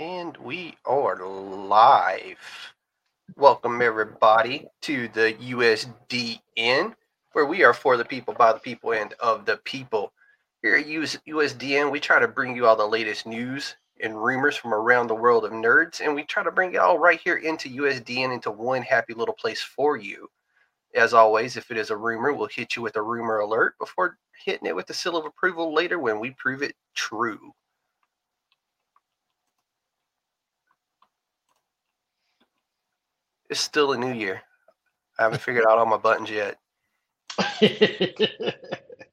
And we are live. Welcome, everybody, to the USDN, where we are for the people, by the people, and of the people. Here at US- USDN, we try to bring you all the latest news and rumors from around the world of nerds, and we try to bring it all right here into USDN into one happy little place for you. As always, if it is a rumor, we'll hit you with a rumor alert before hitting it with the seal of approval later when we prove it true. It's still a new year. I haven't figured out all my buttons yet.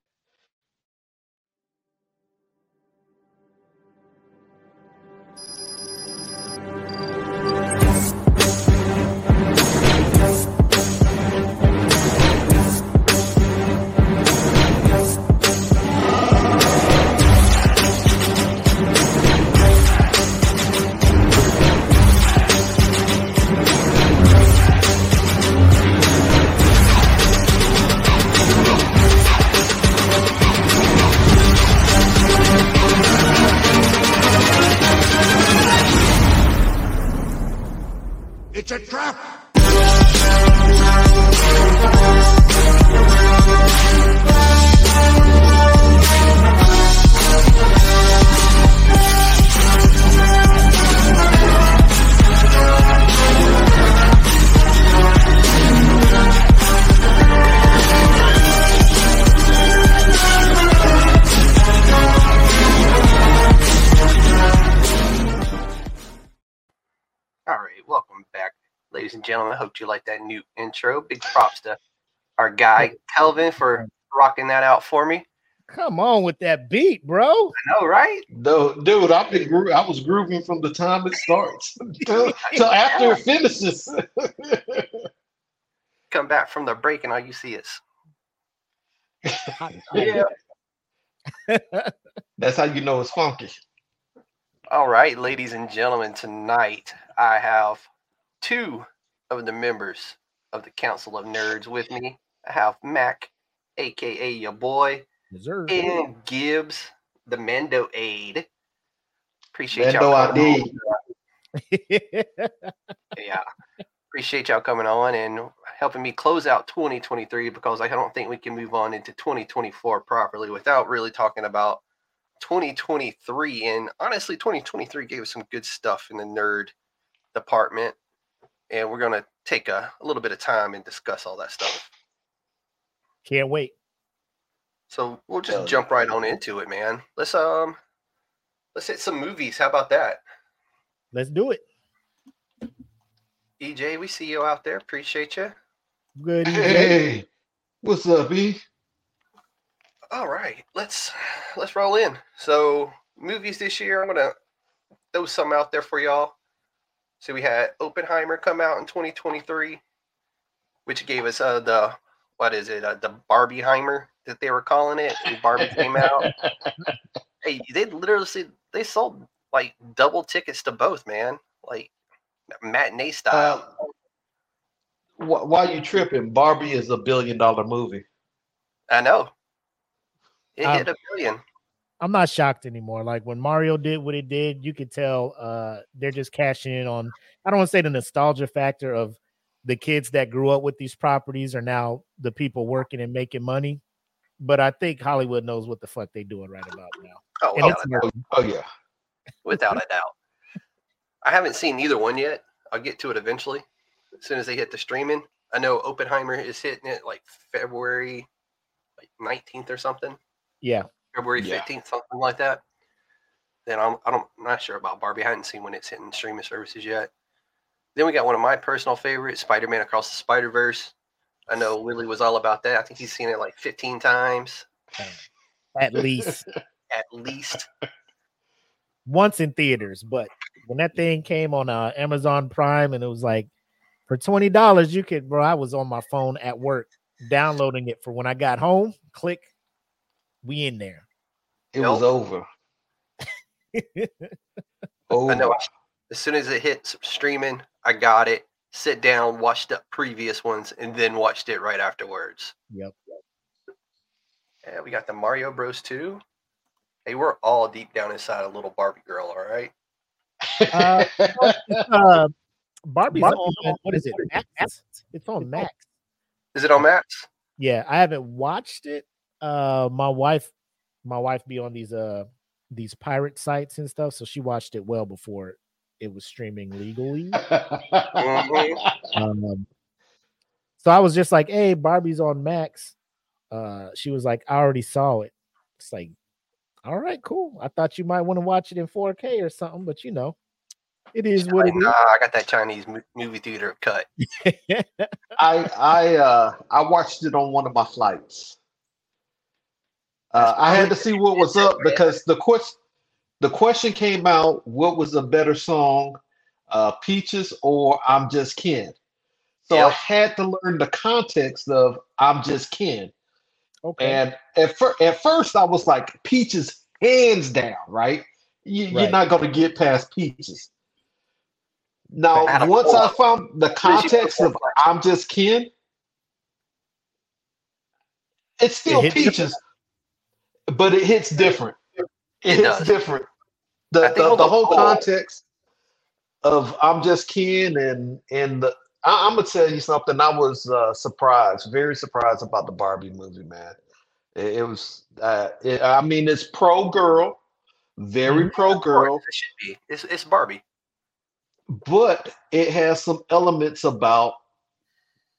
It's a trap! Ladies and gentlemen. I hope you like that new intro. Big props to our guy Kelvin for rocking that out for me. Come on with that beat, bro. I know, right? No, dude, I've been gro- I was grooving from the time it starts till, till after it finishes. Come back from the break and all you see is yeah. That's how you know it's funky. All right, ladies and gentlemen, tonight I have two of the members of the Council of Nerds with me. I have Mac, aka your boy, Deserve. and Gibbs, the Mendo aide. Appreciate Mendo y'all coming ID. on. Yeah. Appreciate y'all coming on and helping me close out 2023 because I don't think we can move on into 2024 properly without really talking about 2023. And honestly, 2023 gave us some good stuff in the nerd department. And we're going to take a, a little bit of time and discuss all that stuff. Can't wait. So we'll just Hell jump right on into it, man. Let's um let's hit some movies. How about that? Let's do it. EJ, we see you out there. Appreciate you. Good evening. Hey, what's up, E? All right, let's let's roll in. So movies this year, I'm gonna throw some out there for y'all. So we had Oppenheimer come out in 2023, which gave us uh the what is it uh, the Barbenheimer that they were calling it. And Barbie came out. Hey, they literally they sold like double tickets to both, man. Like matinee style. Uh, wh- why you tripping? Barbie is a billion dollar movie. I know. It Um, hit a billion. I'm not shocked anymore. Like when Mario did what it did, you could tell uh they're just cashing in on I don't want to say the nostalgia factor of the kids that grew up with these properties are now the people working and making money. But I think Hollywood knows what the fuck they're doing right about now. Oh, And without, it's Oh yeah. without a doubt. I haven't seen either one yet. I'll get to it eventually. As soon as they hit the streaming. I know Oppenheimer is hitting it like February like 19th or something. Yeah. February Yeah. 15th, something like that. Then I'm, I don't, I'm not sure about Barbie. I hadn't seen when it's hitting streaming services yet. Then we got one of my personal favorites, Spider Man Across the Spider Verse. I know Willie was all about that. I think he's seen it like 15 times At least at least. once in theaters, but when that thing came on uh, Amazon Prime and it was like for twenty dollars, you could, bro. I was on my phone at work downloading it for when I got home. Click, we in there. It Nope. was over. Over. I know. As soon as it hit streaming, I got it. Sit down, watched the previous ones, and then watched it right afterwards. Yep. Yeah, we got the Mario Bros. 2. Hey, we're all deep down inside a little Barbie girl, all right? Uh, uh, Barbie's on what is it? Max? It's on Max. Is it on Max? Yeah, I haven't watched it. Uh, my wife, my wife be on these uh these pirate sites and stuff, so she watched it well before it was streaming legally. Mm-hmm. Um, so I was just like, "Hey, Barbie's on Max." Uh, she was like, "I already saw it." It's like, all right, cool. I thought you might want to watch it in 4K or something, but you know, it is what it Nah, I got that Chinese movie theater cut. I I uh I watched it on one of my flights. Uh, I had to see what was up because the question the question came out: What was a better song, uh, "Peaches" or "I'm Just Ken"? So I had to learn the context of "I'm Just Ken." okay. And at, fir- at first, I was like, Peaches, hands down, right? You, You're Right. not going to get past Peaches. Now, once I found the context of I'm Just Ken, it's still different? Peaches, but it hits different. It, It hits does. different. The, the, the whole context of I'm Just Ken and, and the, I, I'm gonna tell you something. I was uh, surprised, very surprised about the Barbie movie, man. It, it was, uh, it, I mean, it's pro girl, very Mhm. pro girl. It should be. It's, it's Barbie. but it has some elements about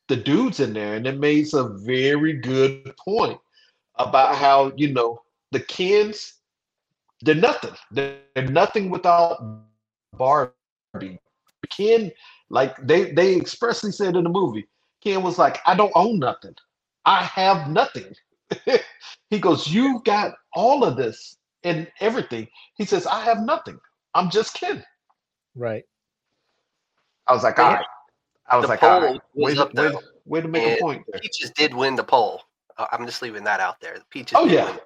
the dudes in there, and it makes a very good point about how you know the Kens, they're nothing. They're, they're nothing without Barbie. Ken, like they they expressly said in the movie, Ken was like, I don't own nothing. I have nothing. he goes, You've got all of this and everything. He says, I have nothing. I'm just Ken. right. I was like, all right. I was The like, poll all right. was Way, up, way, though. way to make a And point there. Peaches did win the poll. I'm just leaving that out there. The Peaches Oh, did yeah.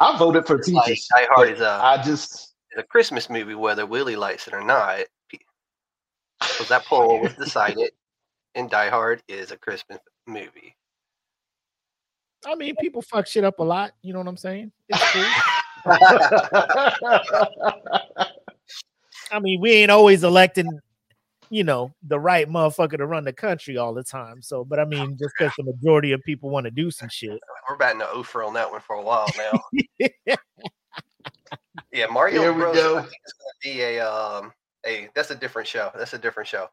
Win the poll. I voted for It's like Peaches. Die Hard but is a, I just is a Christmas movie, whether Willie likes it or not. Because that poll was decided, and Die Hard is a Christmas movie. I mean, people fuck shit up a lot. You know what I'm saying? It's cool. I mean, we ain't always electing, you know, the right motherfucker to run the country all the time. So, but I mean, just because the majority of people want to do some shit. We're batting the over on that one for a while now. yeah, Mario Here we Bros. go. I think gonna be a um a that's a different show. That's a different show.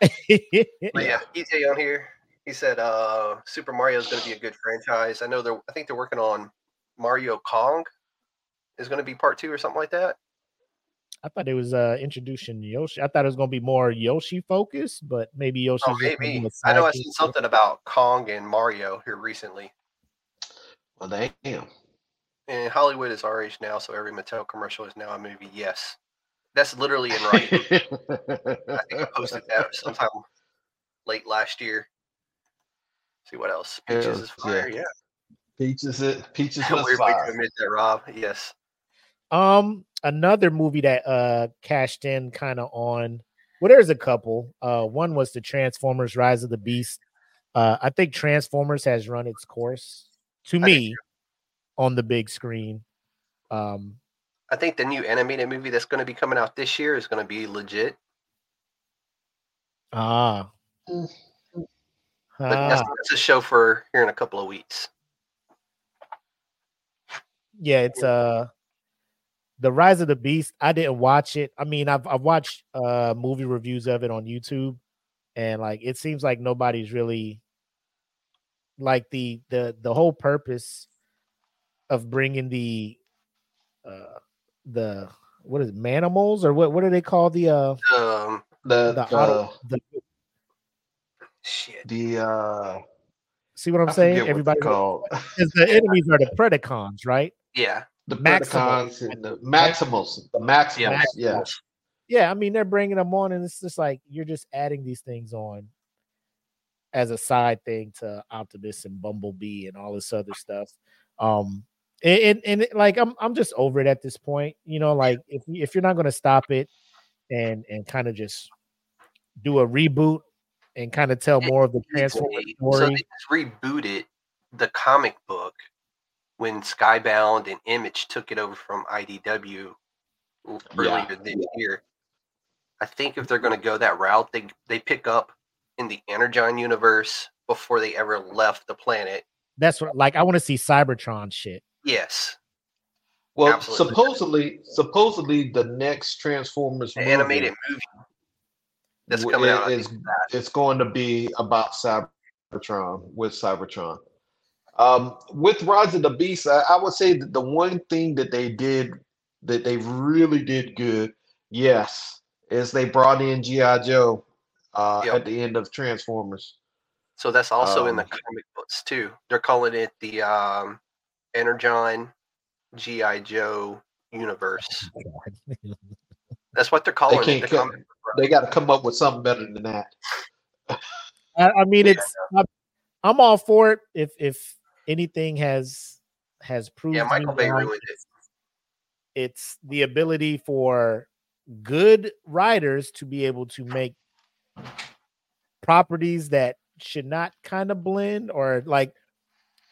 But yeah, EJ on here. He said uh Super Mario is gonna be a good franchise. I know they're I think they're working on Mario Kong is gonna be part two or something like that. I thought it was uh introducing Yoshi. I thought it was gonna be more Yoshi focused, but maybe Yoshi. Oh maybe. I know I seen something about Kong and Mario here recently. well, damn. And Hollywood is our age now, so every Mattel commercial is now a movie. Yes. That's literally in writing. I think I posted that sometime late last year. see what else. Peaches Yeah, is fire. Yeah. Peaches, it Peaches was Weird way to fire. admit that, Rob. Yes. Um, another movie that uh cashed in kind of on. Well, there's a couple. Uh, one was the Transformers: Rise of the Beast. Uh, I think Transformers has run its course to me on the big screen. Um, I think the new animated movie that's going to be coming out this year is going to be legit. ah. But that's, ah, that's a show for here in a couple of weeks. yeah, it's uh the Rise of the Beast. I didn't watch it. I mean, I've I've watched uh movie reviews of it on YouTube, and like it seems like nobody's really like the the the whole purpose of bringing the uh the what is it, manimals or what what do they call the uh Um, The, the the, auto the shit. the uh, see what I'm I saying? Everybody called. because the enemies are the Predacons, right? Yeah. The Maximals. And the Maximals. The Maximals. Yeah. Yeah. Yeah, I mean they're bringing them on, and it's just like you're just adding these things on as a side thing to Optimus and Bumblebee and all this other stuff. Um, and, and, and like I'm I'm just over it at this point. You know, like if you- if you're not going to stop it and and kind of just do a reboot and kind of tell more of the Transformers So story. they just rebooted the comic book when Skybound and Image took it over from IDW earlier this year. I think if they're going to go that route, they they pick up in the Energon universe before they ever left the planet. That's what like I want to see Cybertron shit. Yes, Well, Absolutely. supposedly, supposedly the next Transformers the movie animated movie that's w- coming out. Is it's going to be about Cybertron with Cybertron. Um, with Rise of the Beast, I, I would say that the one thing that they did that they really did good, yes, is they brought in GI Joe uh, Yep. at the end of Transformers. So that's also in the Um, comic books too. They're calling it the um, Energon GI Joe universe. That's what they're calling it. can't The cut- comic book. They got to come up with something better than that. I, I mean, Yeah, it's I'm, I'm all for it. If if anything has has proved Yeah, Michael Bay wrong, ruined it. it's the ability for good writers to be able to make properties that should not kind of blend or like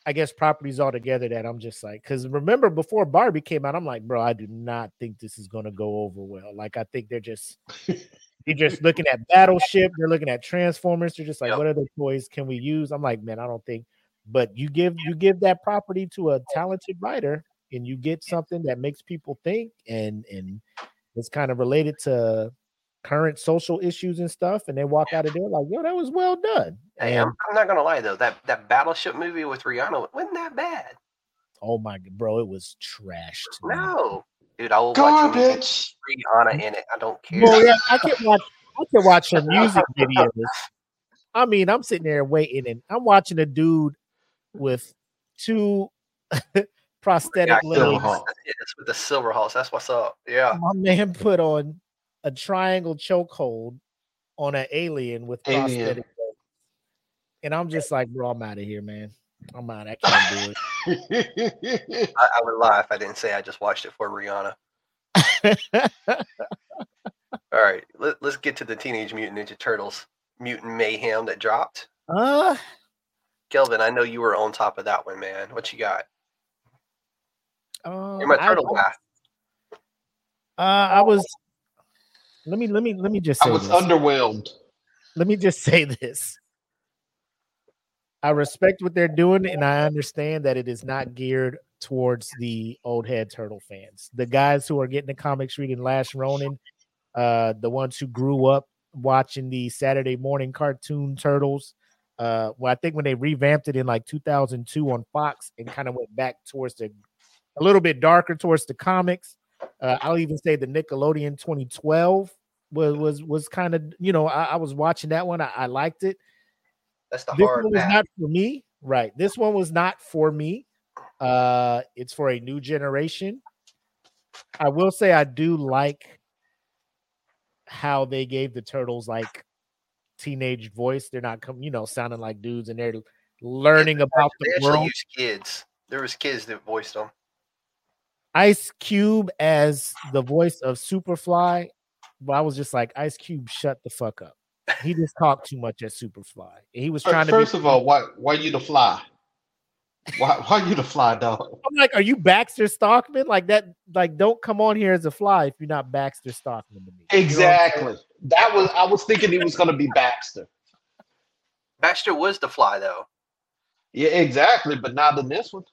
I guess properties altogether that I'm just like because remember before Barbie came out, I'm like, bro, I do not think this is gonna go over well. Like I think they're just they're just looking at Battleship, they're looking at Transformers, they're just like, Yep. what other toys can we use? I'm like, man, I don't think, but you give you give that property to a talented writer and you get something that makes people think and and it's kind of related to current social issues and stuff, and they walk out of there like, yo, that was well done. Hey, And I'm, I'm not gonna lie though, that that Battleship movie with Rihanna wasn't that bad. oh my bro, it was trash. to me. No, dude, I will watch anything Garbage. with Rihanna in it. I don't care. Well, yeah, I can watch. I can watch some music videos. I mean, I'm sitting there waiting, and I'm watching a dude with two prosthetic legs. It's with the Silver Hawks. That's what's up. Yeah. My man put on a triangle chokehold on an alien with Alien. prosthetic legs, and I'm just like, bro, I'm out of here, man. I'm out. I can't do I, I would lie if I didn't say I just watched it for Rihanna. All right, let, let's get to the Teenage Mutant Ninja Turtles Mutant Mayhem that dropped. uh, Kelvin, I know you were on top of that one, man. What you got? uh, You're my I- turtle guy. Uh, I was. Let me let me let me just say I was this. underwhelmed. let me just say this. I respect what they're doing, and I understand that it is not geared towards the old head turtle fans. The guys who are getting the comics reading Last Ronin, uh, the ones who grew up watching the Saturday morning cartoon turtles. Uh, well, I think when they revamped it in like 2002 on Fox and kind of went back towards the a little bit darker towards the comics. Uh, I'll even say the Nickelodeon 2012 was was was kind of you know I, I was watching that one. I, I liked it. That's the This hard one was not for me. Right. This one was not for me. Uh, it's for a new generation. I will say I do like how they gave the turtles like teenage voice. They're not coming, you know, sounding like dudes, and they're learning about They the actually world. used kids. There was kids that voiced them. Ice Cube as the voice of Superfly, but I was just like, Ice Cube, shut the fuck up. He just talked too much at Superfly. He was trying to. First be, of all, why why you the fly? Why why you the fly dog? I'm like, are you Baxter Stockman? Like that? Like, don't come on here as a fly if you're not Baxter Stockman to me. You know what I'm saying? Exactly. That was I was thinking he was gonna be Baxter. Baxter was the fly though. Yeah, exactly, but not in this one.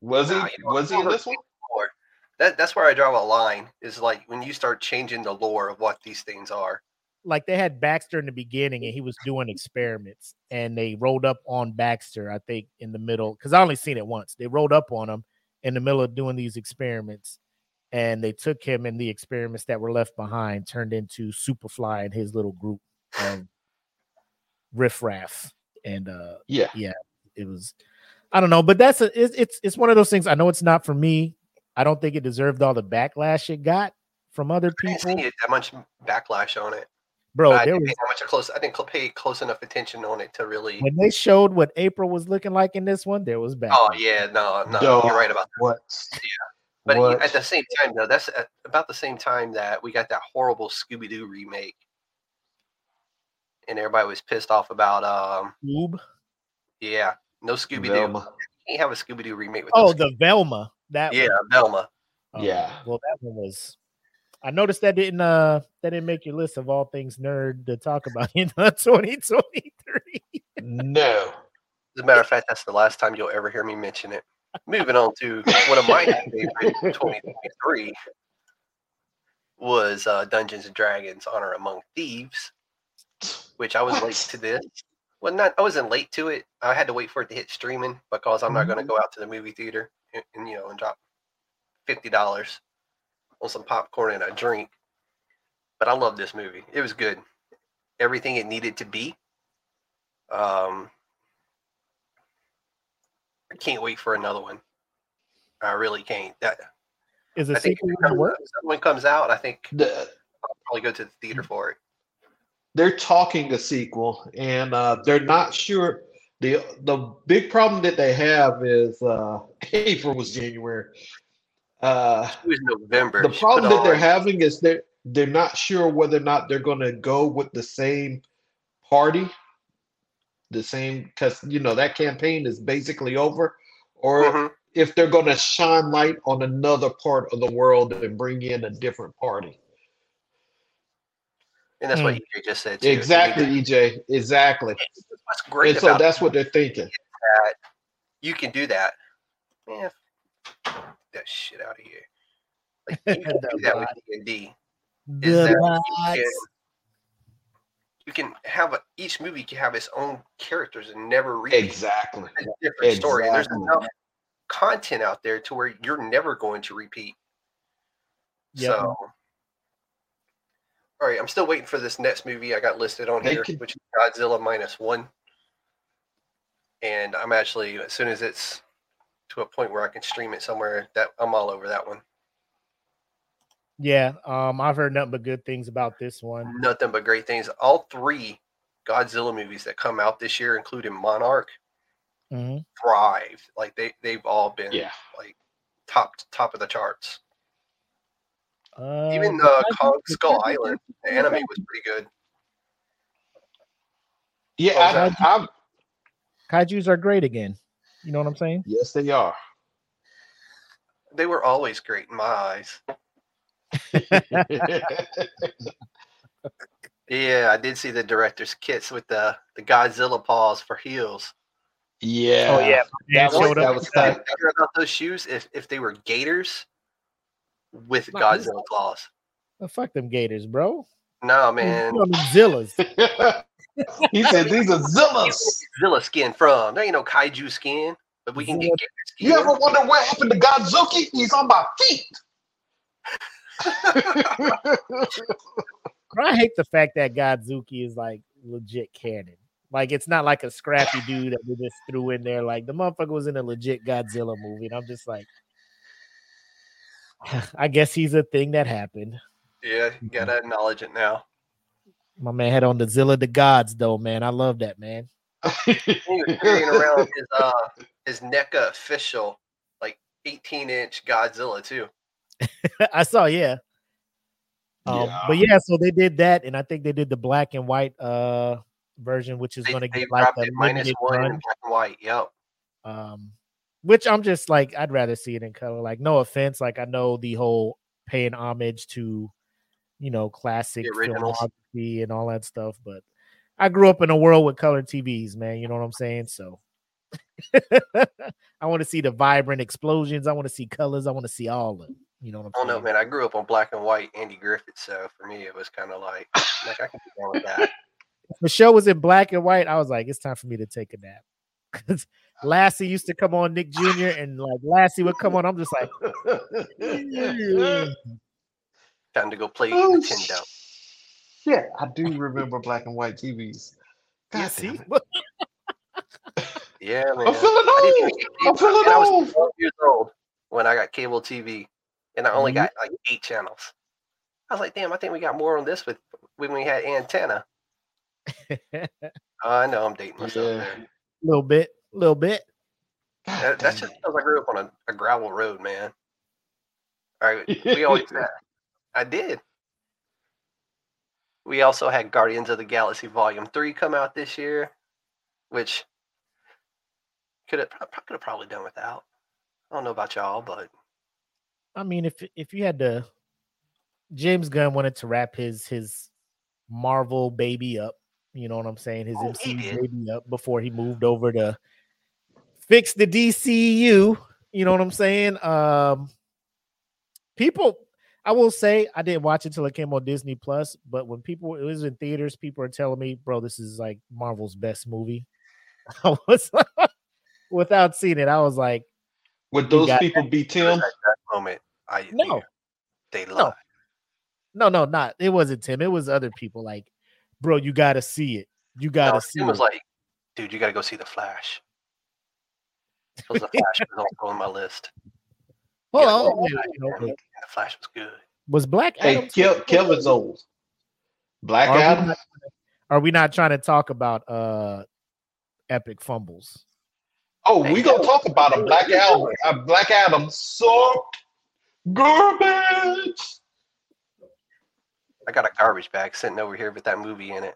Was he? Nah, you know, was he in this one? Lore. That that's where I draw a line. Is like when you start changing the lore of what these things are. Like they had Baxter in the beginning and he was doing experiments and they rolled up on Baxter, I think, in the middle because I only seen it once. They rolled up on him in the middle of doing these experiments and they took him and the experiments that were left behind turned into Superfly and his little group of riffraff. And uh Yeah. it was I don't know, but that's a it's it's it's one of those things. I know it's not for me. I don't think it deserved all the backlash it got from other I didn't people. see that much backlash on it. Bro, I didn't was pay much close. I didn't pay close enough attention on it to really. when they showed what April was looking like in this one, there was bad. Oh yeah, no, no, Dog. you're right about that. What? But What? at the same time, though, that's at about the same time that we got that horrible Scooby Doo remake, and everybody was pissed off about. Um, Oob. yeah, no Scooby Doo. Can't have a Scooby Doo remake with. Oh, no the Velma. That yeah, one. Velma. Oh, Yeah. Well, that one was. I noticed that didn't uh that didn't make your list of all things nerd to talk about in uh, 2023. No. As a matter of fact, that's the last time you'll ever hear me mention it. Moving on to one of my favorite 2023 was uh, Dungeons and Dragons: Honor Among Thieves, which I was What? late to this. Well, not I wasn't late to it. I had to wait for it to hit streaming because I'm not going to go out to the movie theater and, and you know and drop fifty dollars on some popcorn and a drink. But I love this movie. It was good. Everything it needed to be. Um, I can't wait for another one. I really can't. That Is I a think sequel if in the it works? comes- when it comes out, I think The, I'll probably go to the theater for it. they're talking a sequel, and uh, they're not sure. the The big problem that they have is uh, April was January. Uh, It was November. the problem that they're on- having is they're they're not sure whether or not they're going to go with the same party, the same because you know that campaign is basically over, or Mhm. if they're going to shine light on another part of the world and bring in a different party. and that's what Mm. EJ just said. Too. Exactly, to- EJ. Exactly. What's great And so about that's what they're thinking. that you can do that. Man, f- that shit out of here. Like you can do that with. D and D. Is that you can, you can have a, each movie can have its own characters and never repeat Exactly. a different story. And there's enough content out there to where you're never going to repeat. Yep. So, all right, I'm still waiting for this next movie I got listed on They here, could- which is Godzilla minus one. And I'm actually, as soon as it's to a point where I can stream it somewhere, that I'm all over that one. Yeah, um, I've heard nothing but good things about this one. Nothing but great things. All three Godzilla movies that come out this year, including Monarch, mm-hmm. thrived. Like they they've all been Yeah. like top top of the charts. Uh, Even the uh, Kong Skull Island, the anime was pretty good. Yeah, Oh, I, I'm, Kaiju's are great again. You know what I'm saying? yes, they are. They were always great in my eyes. Yeah, I did see the director's kits with the the Godzilla paws for heels. yeah. Oh yeah, That man was, showed that up. was Did tight. about those shoes? If if they were gators with No, Godzilla claws. Oh, fuck them Gators, bro. No man, You know, them Zillas. he said these are Zillas. Zilla skin from. There ain't no kaiju skin, but we can get skin. You ever wonder what happened to Godzooky? He's on my feet. I hate the fact that Godzooky is like legit canon. Like it's not like a scrappy dude that we just threw in there. Like the motherfucker was in a legit Godzilla movie, and I'm just like, I guess he's a thing that happened. yeah, you gotta acknowledge it now. My man had on the Zilla the Gods though, man. I love that man. He was carrying around his uh his NECA official like 18 inch Godzilla too. I saw, yeah. Um, Yeah. but yeah, so they did that, and I think they did the black and white uh version, which is going to they get like dropped a it minus limited one run. in black and white. Yep. um which i'm just like i'd rather see it in color like no offense like i know the whole paying homage to you know classic filmography and all that stuff but i grew up in a world with color tvs man you know what i'm saying so i want to see the vibrant explosions i want to see colors i want to see all of you know what i'm I don't know, man. I grew up on black and white Andy Griffith, so for me it was kind of like like I can get down with that. If the show was in black and white i was like it's time for me to take a nap 'Cause uh, lassie used to come on nick jr and like lassie would come on i'm just like Time to go play Oh, Nintendo. Yeah, I do remember black and white TVs. God you damn see. Yeah, man. I'm feeling old. I'm feeling And I was 12 years old when I got cable TV, and I only Mhm. got like eight channels. I was like, damn, I think we got more on this with when we had antenna. I know I'm dating myself Yeah. there. little bit, A little bit. God That, that's damn just because I grew up on a, a gravel road, man. All right, we always had. I did. We also had Guardians of the Galaxy Volume Three come out this year, which could have could have probably done without. I don't know about y'all, but I mean, if if you had to James Gunn wanted to wrap his his Marvel baby up. You know what I'm saying? His Oh, MCU baby up before he moved over to fix the DCU. You know what I'm saying? Um, people, I will say, I didn't watch it until it came on Disney Plus. But when people it was in theaters, people are telling me, "Bro, this is like Marvel's best movie." I was without seeing it, I was like, Would those got people be At Tim? that moment, I No. they lied. "No, no, not it wasn't Tim. It was other people." Like, bro, you got to see it. You got to No, see Tim was like, dude, you got to go see the Flash. Because the Flash was also on my list. Hold Yeah, on, well, wait, you know, the Flash was good. was Black Adam? Hey, Kel- Kevin's old. Black Are we, Adam. not, are we not trying to talk about uh epic fumbles? Oh, we gonna talk about a Black Adam. A Black Adam sucked garbage. I got a garbage bag sitting over here with that movie in it.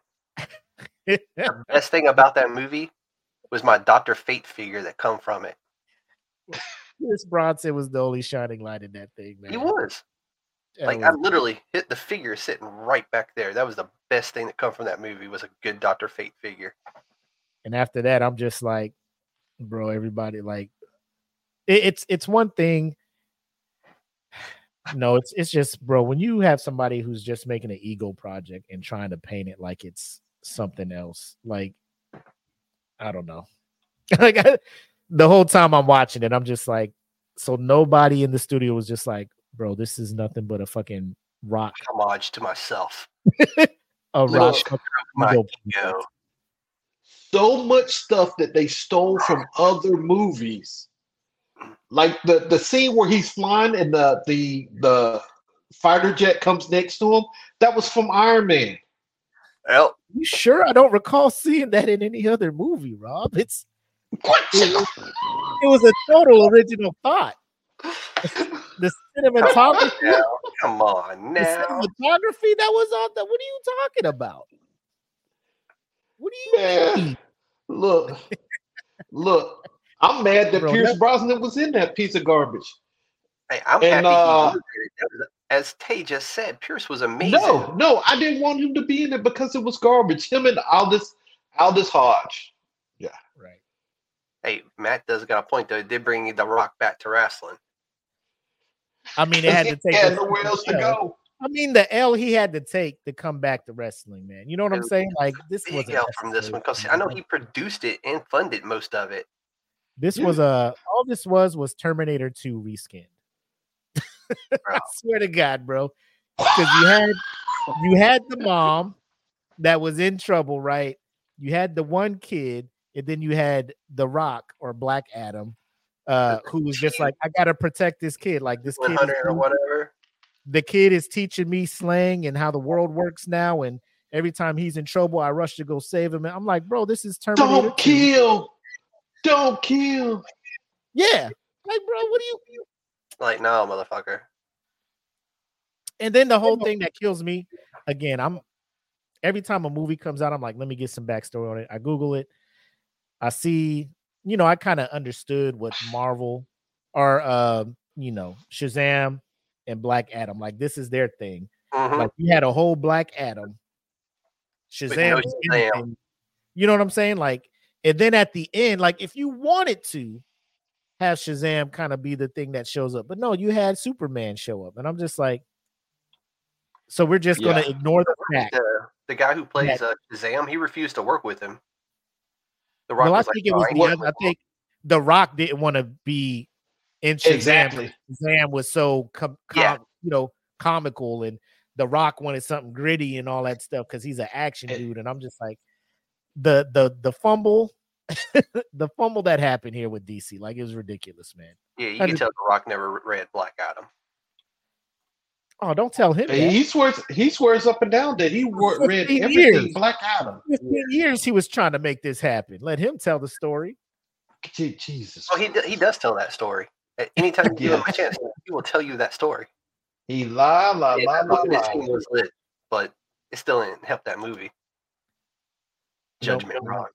The best thing about that movie was my Doctor Fate figure that come from it. Chris Bronson was the only shining light in that thing, man. He was That like I literally hit the figure sitting right back there. That was the best thing that come from that movie was a good Doctor Fate figure. and after that, I'm just like, bro, everybody like it, it's it's one thing. No, it's it's just bro, when you have somebody who's just making an ego project and trying to paint it like it's something else, like I don't know. like I, the whole time I'm watching it, I'm just like, so nobody in the studio was just like, bro, this is nothing but a fucking rock, Homage to myself. a Little rock. my ego ego. So much stuff that they stole from other movies. Like the, the scene where he's flying and the, the the fighter jet comes next to him. That was from Iron Man. Well, You sure? I don't recall seeing that in any other movie, Rob. It's What? It was, it was a total original thought. The cinematography, now, come on the now. cinematography that was on that. What are you talking about? What do you Man, mean? look, look. I'm mad that Bro, Pierce Brosnan was in that piece of garbage. Hey, I'm And, happy. uh, was in it. That was- As Tay just said, Pierce was amazing. No, no, I didn't want him to be in it because it was garbage. Him and Aldis Aldis Hodge. Right. Hey, Matt does got a point though. It did bring the Rock back to wrestling. I mean, it had to take. He had nowhere else to go. I mean, the L he had to take to come back to wrestling, man. You know what I'm saying? Like this was Big L from this one because I know he produced it and funded most of it. This Yeah. was a all this was was Terminator 2 reskinned. I swear to God, bro. Because you had you had the mom that was in trouble, right? You had the one kid, and then you had the Rock or Black Adam, uh, who was just like, I gotta protect this kid. Like this kid, or whatever. the kid is teaching me slang and how the world works now. And every time he's in trouble, I rush to go save him. And I'm like, bro, this is Terminator. Don't 2. kill. Don't kill. Yeah. Like, bro, what do you Like, no, motherfucker. And then the whole thing that kills me again, I'm every time a movie comes out, I'm like, let me get some backstory on it. I Google it. I see, you know, I kind of understood what Marvel or um, you know, Shazam and Black Adam, like this is their thing. Mhm. Like you had a whole Black Adam, Shazam, no Shazam. you know what I'm saying? Like, and then at the end, like if you wanted to have Shazam kind of be the thing that shows up, but no, you had Superman show up, and I'm just like, so we're just gonna ignore the fact. the, the guy who plays uh, Shazam, he refused to work with him. The Rock Well, I was like, think it was "Fine." the I think The Rock didn't want to be in Shazam. Exactly. Shazam was so com- Yeah. you know comical, and The Rock wanted something gritty and all that stuff because he's an action Eh. dude. And I'm just like, the the the fumble, the fumble that happened here with DC, like it was ridiculous, man. Yeah, you How can did- tell The Rock never read Black Adam. Oh, don't tell him. That. He swears he swears up and down that he wa- read everything years. Black Adam. 15 years he was trying to make this happen. Let him tell the story. Jesus. Oh, he he does tell that story. At any time you give him Yeah. a chance, he will tell you that story. He lie, lie, Yeah, lie, that lie, lie. was lit, but it still didn't help that movie. Judgment nope, Rock.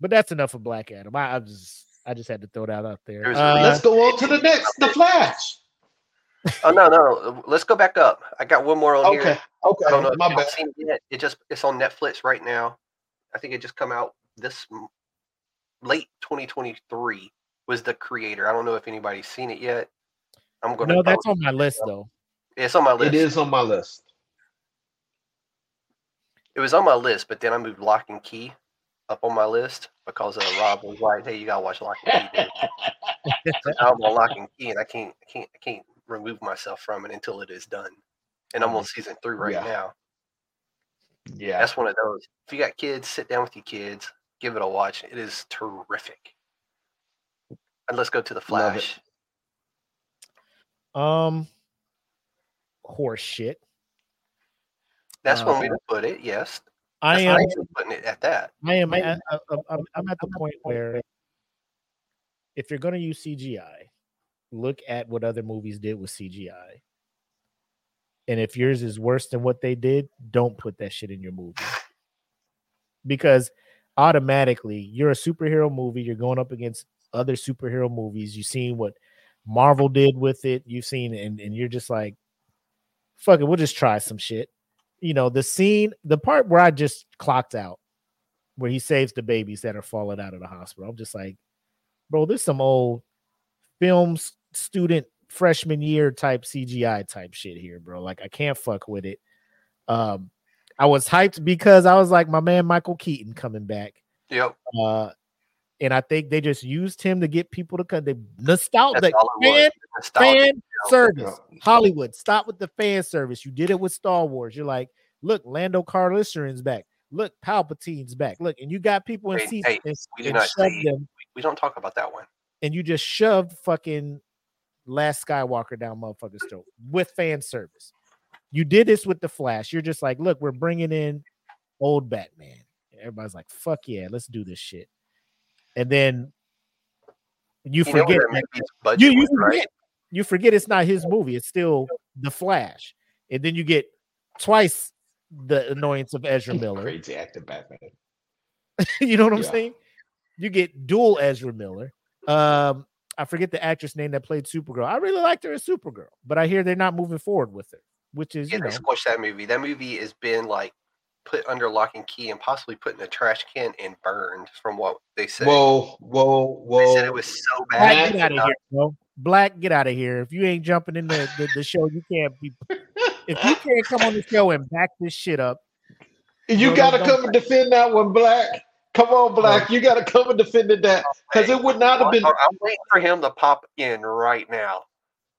But that's enough of Black Adam. I, I just I just had to throw that out there. Uh, reason- Let's go on to the next, The Flash. Oh no, no. Let's go back up. I got one more on Okay, here. I don't know okay, if my bad. seen it yet. It just it's on Netflix right now. I think it just come out this late 2023 was the creator. I don't know if anybody's seen it yet. I'm gonna No, that's on my list though. it's on my list. It is on my list. It was on my list, but then I moved Locke and Key up on my list because uh, Rob was like, "Hey, you gotta watch Locke and Key." So I'm on Locke and Key, and I can't, I can't, I can't remove myself from it until it is done. And I'm on season three right Yeah. now. yeah, That's one of those. If you got kids, sit down with your kids, give it a watch. It is terrific. And let's go to the Flash. Um, horse shit. That's one way Uh, to put it. Yes, I That's am. nice of putting it at that. I am. At, I- I'm, I'm at the point where if you're going to use CGI, look at what other movies did with CGI. And if yours is worse than what they did, don't put that shit in your movie. Because automatically, you're a superhero movie, you're going up against other superhero movies. You've seen what Marvel did with it, you've seen, and, and you're just like, fuck it, we'll just try some shit. You know, the scene, the part where I just clocked out where he saves the babies that are falling out of the hospital. I'm just like, bro, this some old films student freshman year type CGI type shit here, bro. Like I can't fuck with it. Um, I was hyped because I was like, my man Michael Keaton coming back. Yep, Uh, and I think they just used him to get people to come. They nostalgia, that's like, all it was. fan, fan service. Hollywood, stop with the fan service. You did it with Star Wars. You're like, look, Lando Calrissian's back. Look, Palpatine's back. Look, and you got people in Hey, seats hey, and, we do not say- them, We don't talk about that one. and you just shoved fucking Last Skywalker down motherfucker's throat with fan service. You did this with the Flash. You're just like, look, we're bringing in old Batman. Everybody's like, fuck yeah, let's do this shit. And then you, You forget that you, you was, right? forget you forget it's not his movie it's still the flash and then you get twice the annoyance of ezra miller crazy acting Batman. you know what i'm Yeah. saying you get dual ezra miller um i forget the actress name that played supergirl i really liked her as supergirl but i hear they're not moving forward with her which is Yeah, you they know squished that movie. That movie has been like put under lock and key and possibly put in a trash can and burned from what they said. Whoa, whoa, whoa. They whoa! said it was so black bad. get out of here bro black get out of here if you ain't jumping in the, the, the show you can't be if you can't come on the show and back this shit up you No, got to come and defend that one, Black. Come on, Black. You got to come and defend that because it would not have been. I'm I'm waiting for him to pop in right now.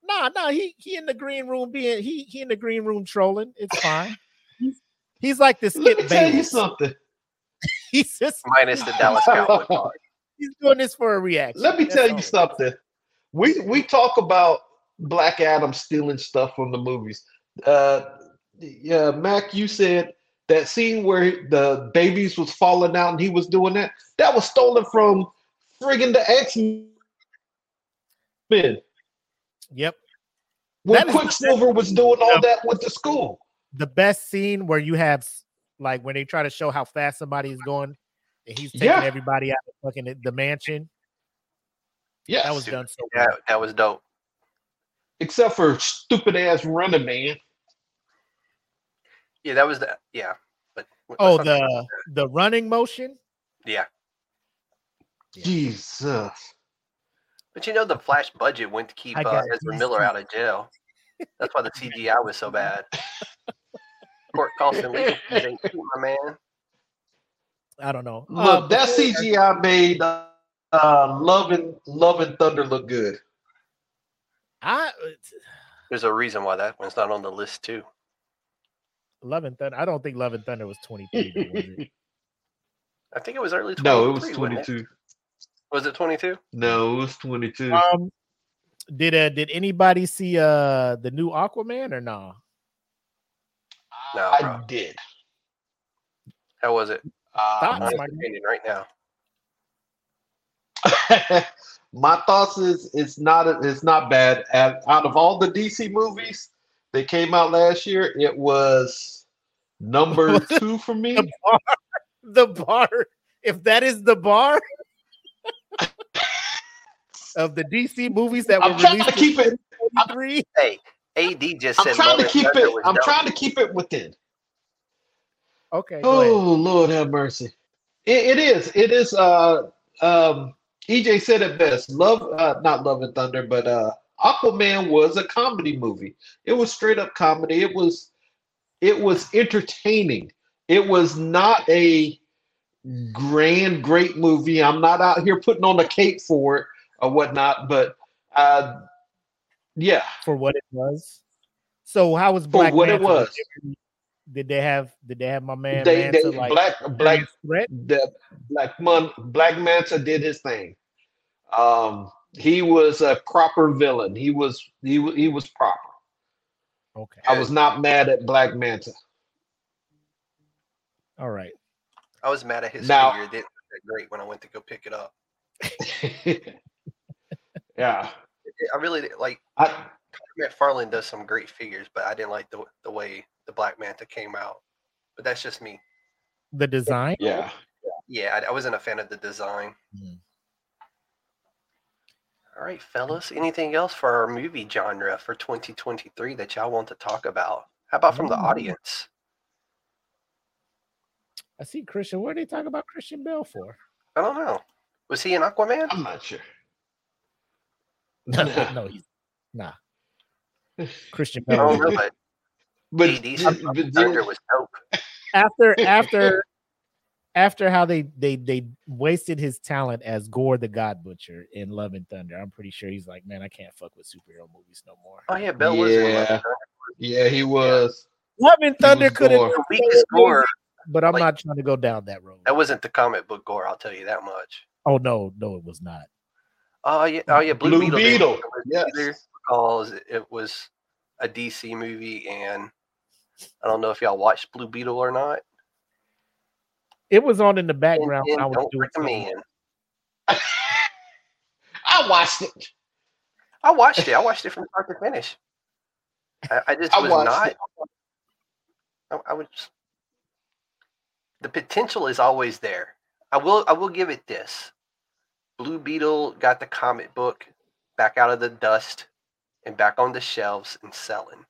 Nah, nah, he he in the green room being he he in the green room trolling. It's fine. he's, he's like this. Let me Skip tell you something. He's just Minus the Dallas Cowboys. part. he's doing this for a reaction. Let me That's tell you something. We we talk about Black Adam stealing stuff from the movies. Uh, yeah, Mac, you said that scene where the babies was falling out and he was doing that. That was stolen from friggin' the X Men Yep, when That is- Quicksilver was doing all that with the school. the best scene where you have like when they try to show how fast somebody is going, and he's taking Yeah. everybody out of fucking the- the mansion. Yes, That was done so Yeah, well. that was dope. except for stupid ass running man. Yeah, that was the yeah. But Oh, not talk about the the running motion. yeah. Yeah. Jesus. But you know the Flash budget went to keep uh, got Ezra Miller out of jail. That's why the CGI was so bad. Court costing legal fees my man. I don't know. Look, Uh, that CGI made uh, uh, Love and Love and Thunder look good. I There's a reason why that one's not on the list too. Love and Thunder. I don't think Love and Thunder was twenty three. I think it was early 23. no, it was wasn't 22. Was it 22? No, it was 22. Um, did uh did anybody see uh the new Aquaman or no? No, I bro. did. How was it? Thoughts, Honest Mike? opinion right now. My thoughts is it's not it's not bad. Out out of all the DC movies that came out last year, it was number two for me. The bar, the bar. If that is the bar of the DC movies that were I'm trying released, to keep it. 43. Hey, AD just I'm said. trying to keep Thunder it. I'm dope. trying to keep it within. Okay. Oh Lord have mercy. It, it is. It is. Uh, um, EJ said it best. Love, uh, not Love and Thunder, but uh, Aquaman was a comedy movie. It was straight up comedy. It was. It was entertaining. It was not a grand, great movie. I'm not out here putting on a cape for it or whatnot, but uh, yeah, For what it was. So how was Black? for what it was. Did they have did they have my man They, they like black black threat? the Black Mon Black Manta did his thing. Um, he was a proper villain. He was he he was proper. Okay. I was not mad at Black Manta. All right. I was mad at his Now- figure. It didn't look that great when I went to go pick it up. yeah, I really did- like. I McFarlane does some great figures, but I didn't like the the way the Black Manta came out. But that's just me. The design. yeah. Yeah, I, I wasn't a fan of the design. Mhm. All right, fellas. Anything else for our movie genre for 2023 that y'all want to talk about? How about from the Mm. audience? I see Christian. What are they talking about Christian Bale for? I don't know. Was he in Aquaman? I'm not sure. no, no, he's nah. Christian I Bale. don't know, but But, AD's but Thunder was dope. after after after how they they they wasted his talent as Gorr the God Butcher in Love and Thunder, I'm pretty sure he's like, man, I can't fuck with superhero movies no more. Oh yeah, Bale was in Love and Yeah. Thunder. yeah, he was. Love and Thunder could have, Gorr. The weakest Gorr. but I'm like- not trying to go down that road. That wasn't the comic book Gorr. I'll tell you that much. Oh no, no, it was not. Oh yeah, oh yeah, Blue, Blue Beetle. Beetle, do yes. because it was a DC movie, and I don't know if y'all watched Blue Beetle or not. It was on in the And, background when and I was don't doing something. recommend. I watched it. I watched it. I watched it from start to finish. I, I just I was watched not. it. I, I would. just- The potential is always there. I will. I will give it this. Blue Beetle got the comic book back out of the dust and back on the shelves and selling.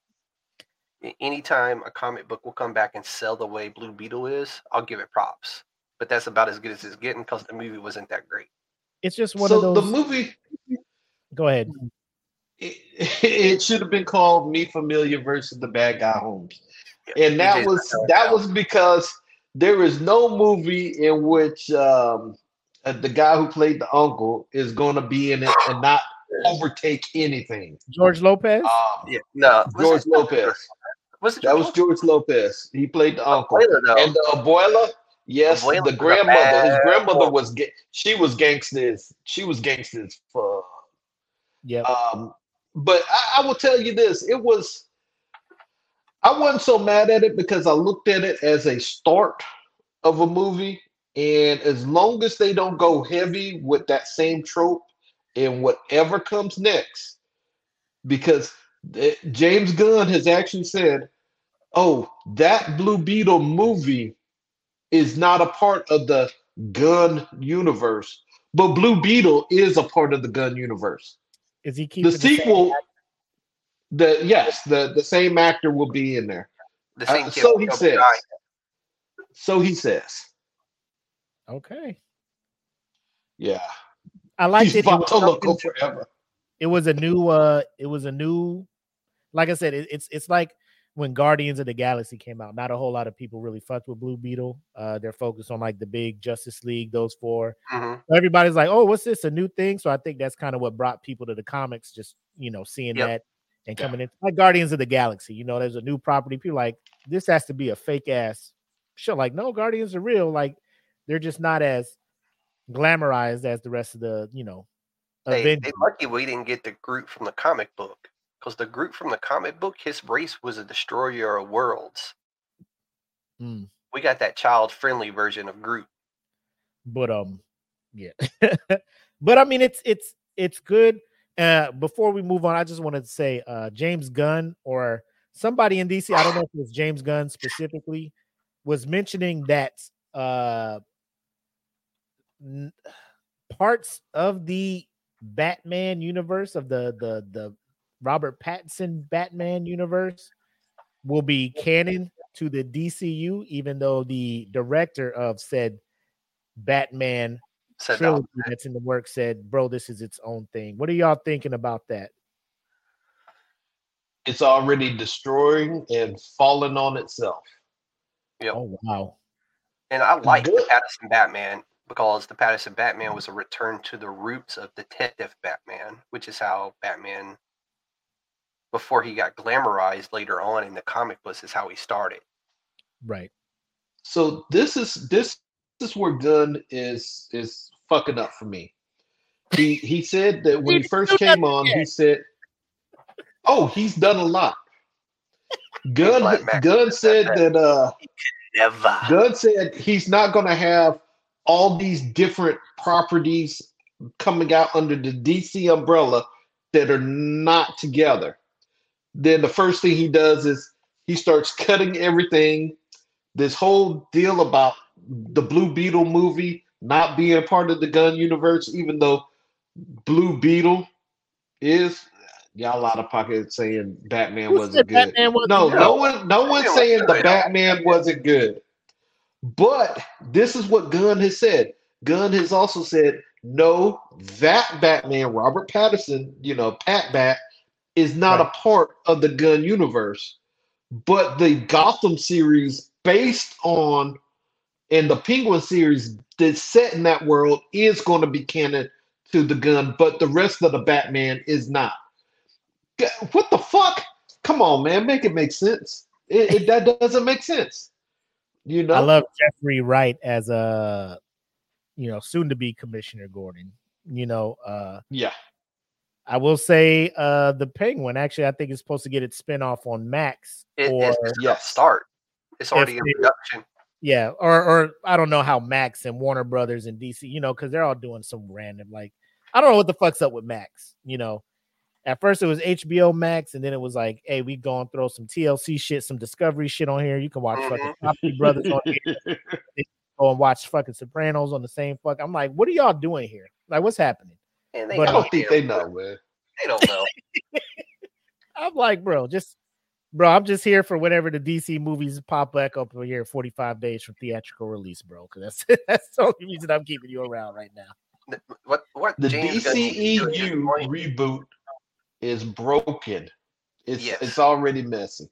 A- Anytime a comic book will come back and sell the way Blue Beetle is, I'll give it props. But that's about as good as it's getting because the movie wasn't that great. It's just one so of those. the movie go ahead. it, it should have been called Me Familiar versus the Bad Guy Holmes. And that was that was because there is no movie in which um, uh, the guy who played the uncle is going to be in it and not overtake anything. George Lopez. Um, Yeah, no, George it- Lopez. Was That was George George Lopez. He played the uncle. Abuela. And the abuela, yes, Abuela the grandmother. His grandmother woman. was ga- she was gangsters. She was gangsters for Yep. um, but I, I will tell you this: it was. I wasn't so mad at it because I looked at it as a start of a movie, and as long as they don't go heavy with that same trope and whatever comes next, because the- James Gunn has actually said, "Oh, that Blue Beetle movie is not a part of the Gunn universe." But Blue Beetle is a part of the Gunn universe Is he keeping the same sequel the yes the the same actor will be in there The Uh, same kid so he Cobra says Kai. so he says Okay. yeah I liked he's it. It was, to look something- forever it was a new uh it was a new like I said, it, it's it's like when Guardians of the Galaxy came out. Not a whole lot of people really fucked with Blue Beetle. Uh they're focused on like the big Justice League, those four. Mhm. So everybody's like, oh, what's this? A new thing? So I think that's kind of what brought people to the comics, just you know, seeing Yep. that and Yeah. coming in like Guardians of the Galaxy. You know, there's a new property. People like this has to be a fake ass show. Like, no, Guardians are real. Like, they're just not as glamorized as the rest of the, you know, Hey, Avengers. they lucky we didn't get the Groot from the comic book because the Groot from the comic book, his race was a destroyer of worlds. Mm. We got that child-friendly version of Groot. but um yeah but i mean it's it's it's good uh before we move on i just wanted to say uh james gunn or somebody in dc i don't know if it was james gunn specifically was mentioning that uh n- parts of the batman universe of the the the Robert Pattinson Batman universe will be canon to the DCU, even though the director of said Batman Said no. that's in the work said, "Bro, this is its own thing." What are y'all thinking about that? It's already destroying and falling on itself. Yep. Oh wow, And I like the Good. Pattinson Batman because the Pattinson Batman was a return to the roots of Detective Batman, which is how Batman, before he got glamorized later on in the comic books, is how he started. right? So this is this is where Gunn is is fucking up for me. He he said that when he first came nothing on, he said, "Oh, he's done a lot." Gunn Black Gunn said that uh Never. Gunn said he's not going to have all these different properties coming out under the DC umbrella that are not together. Then the first thing he does is he starts cutting everything. This whole deal about the Blue Beetle movie not being part of the Gunn universe, even though Blue Beetle is. Y'all out of pocket saying Batman Who wasn't good. Batman wasn't no, good? no one, no one's saying the. Batman wasn't good. But this is what Gunn has said. Gunn has also said, no, that Batman, Robert Pattinson, you know, Pat Bat, is not Right. a part of the Gunn universe. But the Gotham series, based on and the Penguin series that's set in that world, is going to be canon to the Gunn, but the rest of the Batman is not. What the fuck? Come on, man, make it make sense. It, it that doesn't make sense. You know, I love Jeffrey Wright as a you know soon to be Commissioner Gordon. You know, uh yeah. I will say uh the Penguin actually I think is supposed to get its spinoff on Max It, or it's Yes. start. It's already in production. yeah, or or I don't know how Max and Warner Brothers and DC, you know, because they're all doing some random like I don't know what the fuck's up with Max, you know. At first it was HBO Max, and then it was like, hey, we gonna throw some TLC shit, some Discovery shit on here. You can watch fucking Property Brothers on here. Go and watch fucking Sopranos on the same fuck. I'm like, what are y'all doing here? Like, what's happening? And they But- I don't think they know, man. They don't know. I'm like, bro, just bro, I'm just here for whenever the DC movies pop back up over here 45 days from theatrical release, bro. Because that's that's the only reason I'm keeping you around right now. what what The James Gunn needs to do at this DCEU reboot is broken. It's Yes. it's already messy.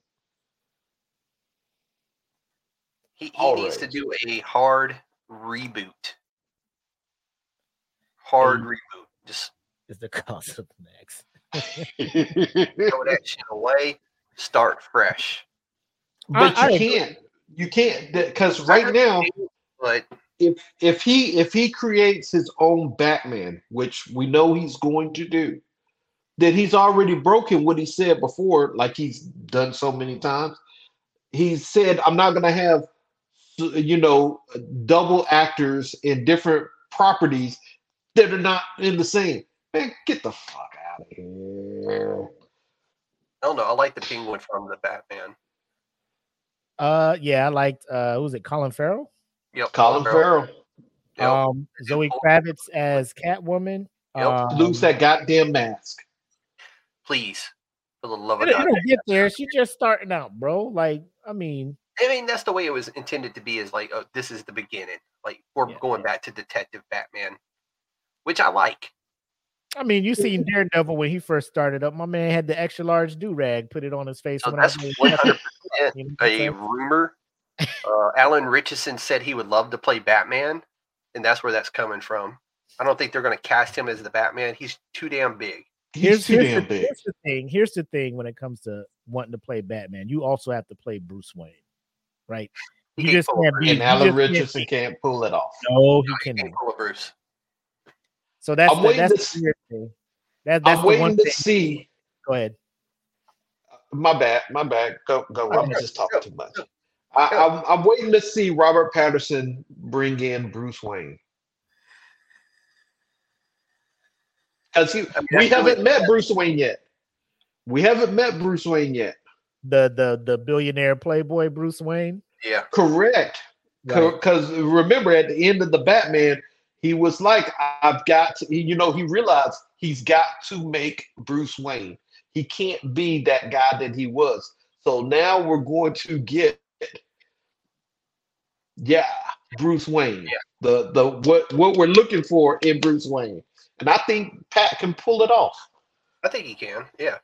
He, he All needs to do a hard reboot. Hard Hey. reboot. Just Is the cause of Max. throw that shit away. Start fresh. but I you agree. can't. You can't because right now, But if if he if he creates his own Batman, which we know he's going to do, then he's already broken what he said before, like he's done so many times. He said, "I'm not going to have, you know, double actors in different properties that are not in the same." Man, get the fuck out of here. I don't know. I like the penguin from the Batman. Uh yeah, I liked uh who was it, Colin Farrell? Yep. Colin Farrell, Yep. Um Zoe Kravitz as Catwoman. Yep. Um, lose that goddamn mask. Please, for the love of It'll, God. it'll get there. She's just starting out, bro. Like, I mean, I mean, that's the way it was intended to be. Is like, oh, this is the beginning. Like we're Yeah. going back to Detective Batman, which I like. I mean, you seen Daredevil when he first started up. My man had the extra large do rag, put it on his face. So when I that's was- one hundred percent you know a rumor. Uh, Alan Ritchson said he would love to play Batman, and that's where that's coming from. I don't think they're going to cast him as the Batman. He's too damn big. He's Here's, too here's, damn the, big. here's the thing. Here's the thing when it comes to wanting to play Batman, you also have to play Bruce Wayne, right? He You just can't be- And Alan just can't Ritchson be- can't pull it off. No, he He cannot. can't pull a Bruce. So that's I'm the, waiting that's to the thing. That, that's I'm the one waiting to thing. see. Go ahead. My bad, my bad. Go, go. I'm Okay, just talking too much. I, I'm, I'm waiting to see Robert Pattinson bring in Bruce Wayne. Because I mean, we that's the way- haven't met Bruce Wayne yet. We haven't met Bruce Wayne yet. The the the billionaire playboy Bruce Wayne. Yeah, Correct. Right. Because remember, at the end of the Batman, he was like, "I've got to." You know, he realized he's got to make Bruce Wayne. He can't be that guy that he was. So now we're going to get, yeah, Bruce Wayne. Yeah. The the what what we're looking for in Bruce Wayne, and I think Pat can pull it off I think he can. Yeah.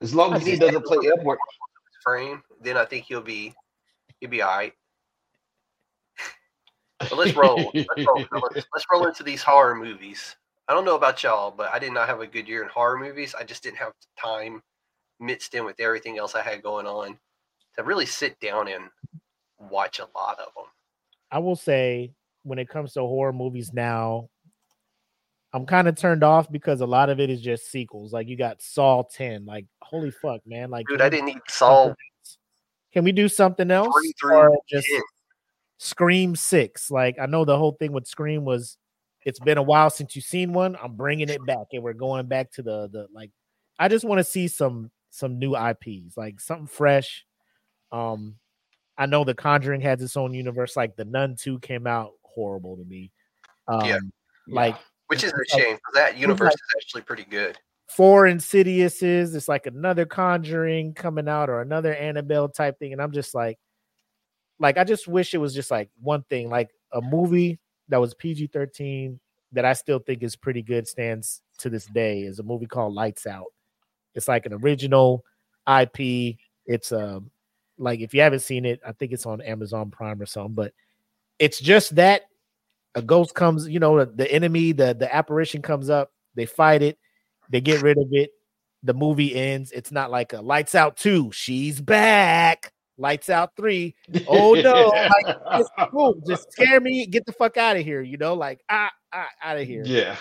as long as he doesn't play Edward. Frame. Then I think he'll be he'll be all right. But let's roll. Let's roll. Let's roll into these horror movies. I don't know about y'all, but I did not have a good year in horror movies. I just didn't have time mixed in with everything else I had going on to really sit down and watch a lot of them. I will say when it comes to horror movies now, I'm kind of turned off because a lot of it is just sequels. Like you got Saw 10. Like, holy fuck, man. Like Dude, can I we didn't need do Saul something else? Can we do something else? three through Or just ten. Scream 6. Like I know the whole thing with Scream was it's been a while since you've seen one. I'm bringing it back and we're going back to the the like I just want to see some some new IPs, like something fresh. Um I know The Conjuring has its own universe like The Nun 2 came out horrible to me. Um Yeah. like Which is a shame because that universe is actually pretty good. four Insidiouses. It's like another Conjuring coming out or another Annabelle type thing, and I'm just like, like I just wish it was just like one thing, like a movie that was PG-13 that I still think is pretty good stands to this day is a movie called Lights Out. It's like an original IP. It's um like if you haven't seen it, I think it's on Amazon Prime or something, but it's just that a ghost comes, you know, the enemy, the the apparition comes up, they fight it, they get rid of it. The movie ends. It's not like a lights out two, she's back. Lights out three. Oh, no, like, Just, boom, just scare me, get the fuck out of here, you know, like ah, ah out of here. yeah.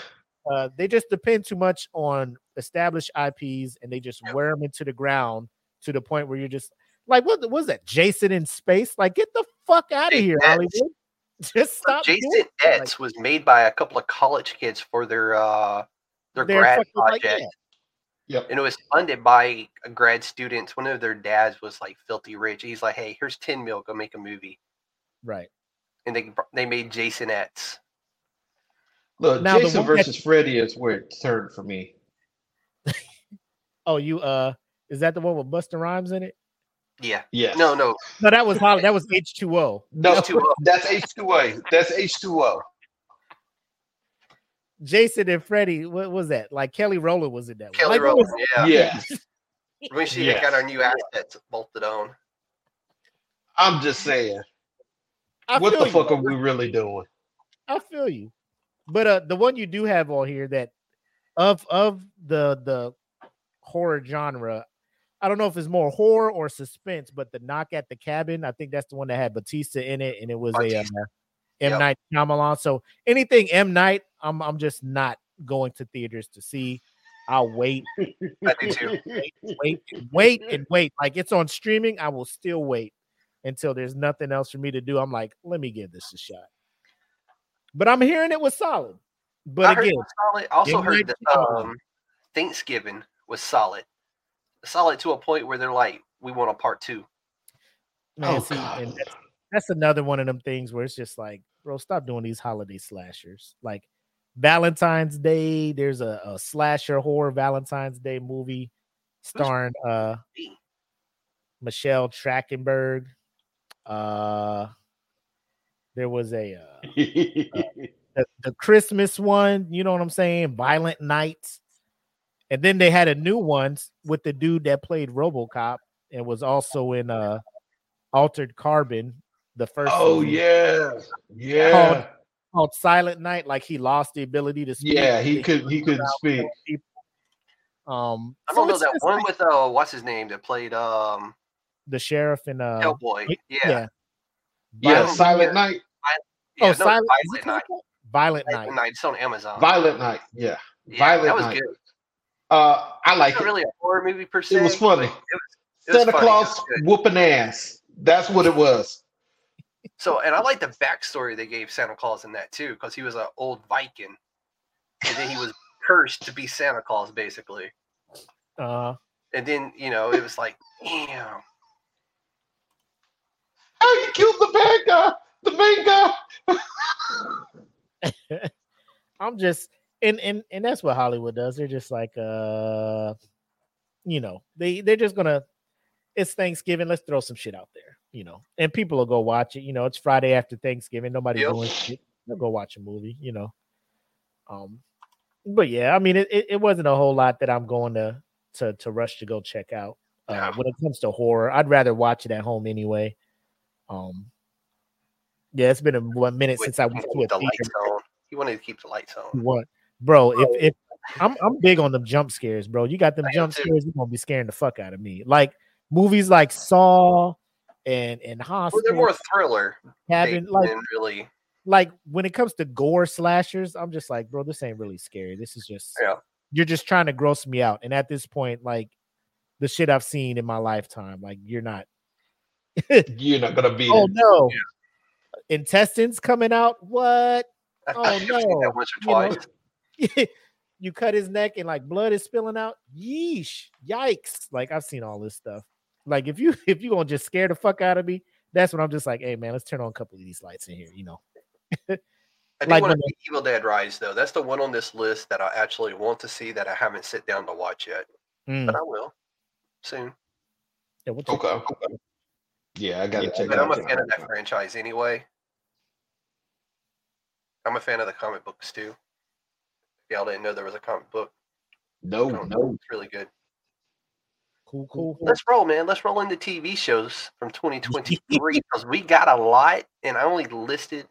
Uh, they just depend too much on established IPs and they just wear them into the ground to the point where you're just like, what was that? Jason in space? Like, get the fuck out of here, that's- Hollywood. Just stop. doing Jason it. Like, was made by a couple of college kids for their uh their they're grad fucking like, project. yeah. Yep. and it was funded by a grad students. One of their dads was like filthy rich. He's like, "Hey, here's ten mil. Go make a movie." Right. And they they made Jason X. Look, Now, Jason one that- versus Freddy is where it turned for me. Oh, you uh, is that the one with Busta Rhymes in it? Yeah. Yeah. No, no. No, that was Holly. That was H two O. No, H2O. that's H2O. That's H2O. Jason and Freddy. What was that? Like Kelly Rowland was in that. one. Kelly Like, Rowland. was- Yeah. Yes. We see Yes. got our new assets bolted on. I'm just saying. I what the you. fuck are we really doing? I feel you. But uh the one you do have on here that of of the the horror genre, I don't know if it's more horror or suspense, but the knock at the cabin, I think that's the one that had Bautista in it, and it was a uh, Bautista. M Yep. Night Shyamalan. So anything M Night, I'm I'm just not going to theaters to see. I'll wait, I do too. wait, wait, and wait. Like it's on streaming, I will still wait until there's nothing else for me to do. I'm like, let me give this a shot. But I'm hearing it was solid. But I again, solid. I also M. heard that um, Thanksgiving was solid. Solid to a point where they're like, "We want a part two. man, Oh, see, God. That's, another one of them things where it's just like, bro, stop doing these holiday slashers. Like Valentine's Day, there's a, a slasher horror Valentine's Day movie starring uh Michelle Trachtenberg. Uh there was a uh the, the Christmas one, you know what I'm saying? Violent Nights. And then they had a new one with the dude that played RoboCop and was also in uh Altered Carbon, the first oh season, yeah. Yeah. called Silent Night, like he lost the ability to speak. Yeah, he could he couldn't speak. people. Um I don't know that one like with uh, what's his name that played um the sheriff and uh Hellboy. Yeah, yeah. Yeah, Violent Silent Night. yeah, oh, no, Silent, Violent Night. called that? Violent Night. Night. It's on Amazon. Violent Night. Yeah. yeah, Violent that was Night. good. Uh I like it. really a horror movie per se. was funny. It was, it was Santa funny. Claus whooping ass. That's what it was. So, and I like the backstory they gave Santa Claus in that too, because he was an old Viking, and then he was cursed to be Santa Claus, basically. Uh And then you know it was like, damn. How you killed the bad guy? The main guy. I'm just and and and that's what Hollywood does. They're just like uh you know, they they're just gonna. It's Thanksgiving. Let's throw some shit out there, you know, and people will go watch it. You know, it's Friday after Thanksgiving. Nobody's Yep. doing shit. They'll go watch a movie, you know. Um, but yeah, I mean, it, it, it wasn't a whole lot that I'm going to to to rush to go check out. Uh, Yeah. When it comes to horror, I'd rather watch it at home anyway. Um, yeah, it's been a one minute since I went to a the theater. lights on. He wanted to keep the lights on. What, bro? If if I'm I'm big on them jump scares, bro. You got them I jump scares, you're gonna be scaring the fuck out of me. Like movies like Saw and and hospital. Well, Hostel, they're more thriller. Cabin, They- like really. like when it comes to gore slashers, I'm just like, bro, this ain't really scary. This is just Yeah. you're just trying to gross me out. And at this point, like the shit I've seen in my lifetime, like you're not. You're not gonna be. oh no, intestines coming out. What? I- Oh, I've seen no. that once or You know, you cut his neck and like blood is spilling out. Yeesh, yikes! Like I've seen all this stuff. Like if you if you gonna just scare the fuck out of me, that's when I'm just like, hey man, let's turn on a couple of these lights in here. You know. I do like want to see Evil Dead Rise though. That's the one on this list that I actually want to see that I haven't sit down to watch yet, Mm. but I will soon. Yeah, we'll check Okay. it. Yeah, I gotta Yeah, check But it I'm out. a fan of that franchise anyway. I'm a fan of the comic books too. If y'all didn't know there was a comic book. No, no. It's really good. Cool, cool. Let's roll, man. Let's roll into TV shows from 2023 because we got a lot, and I only listed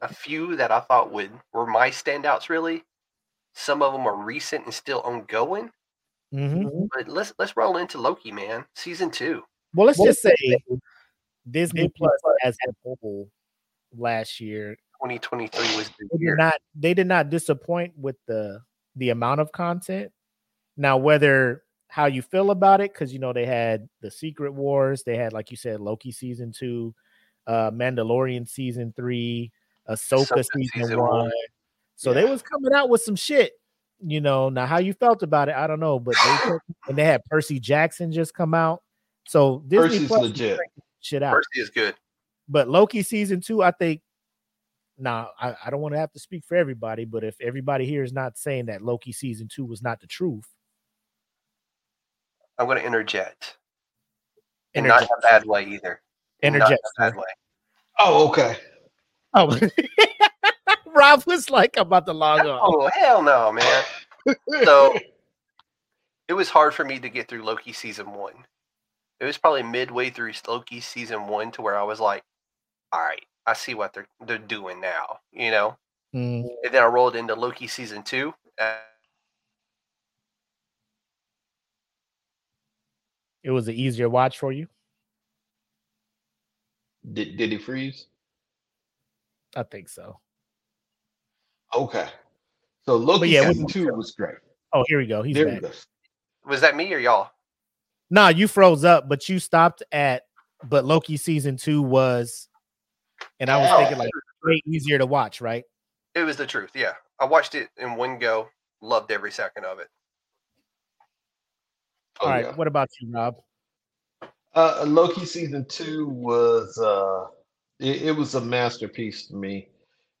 a few that I thought would were my standouts. Really, some of them are recent and still ongoing. Mhm. But let's let's roll into Loki, man. Season two. Well, let's Well, just say Disney Plus as a whole last year 2023 was the they year. did not they did not disappoint with the the amount of content. Now, whether how you feel about it, because you know they had the Secret Wars, they had like you said Loki season two, uh Mandalorian season three, Ahsoka season, season one. one. So they was coming out with some shit. You know, now how you felt about it, I don't know, but they and they had Percy Jackson just come out. So Disney Percy's Plus legit. shit out. Percy is good. But Loki season two, I think. Now, I, I don't want to have to speak for everybody, but if everybody here is not saying that Loki season two was not the truth, I'm going to interject, and not in a bad way either. Not in interject. a bad way. Oh, okay. Oh, Rob was like I'm about to log on. Oh hell no, man. So it was hard for me to get through Loki season one. It was probably midway through Loki season one to where I was like, all right, I see what they're they're doing now, you know. Mm, And then I rolled into Loki season two. Uh, it was an easier watch for you. Did did he freeze? I think so. Okay. So Loki yeah, season two was great. Oh, here we go. He's there back. we go. was that me or y'all? Nah, you froze up, but you stopped at. But Loki season two was, and I was Yeah. thinking like way easier to watch, right? It was the truth. Yeah, I watched it in one go. Loved every second of it. Oh, All right. yeah. What about you, Rob? Uh, Loki season two was uh, it, it was a masterpiece to me.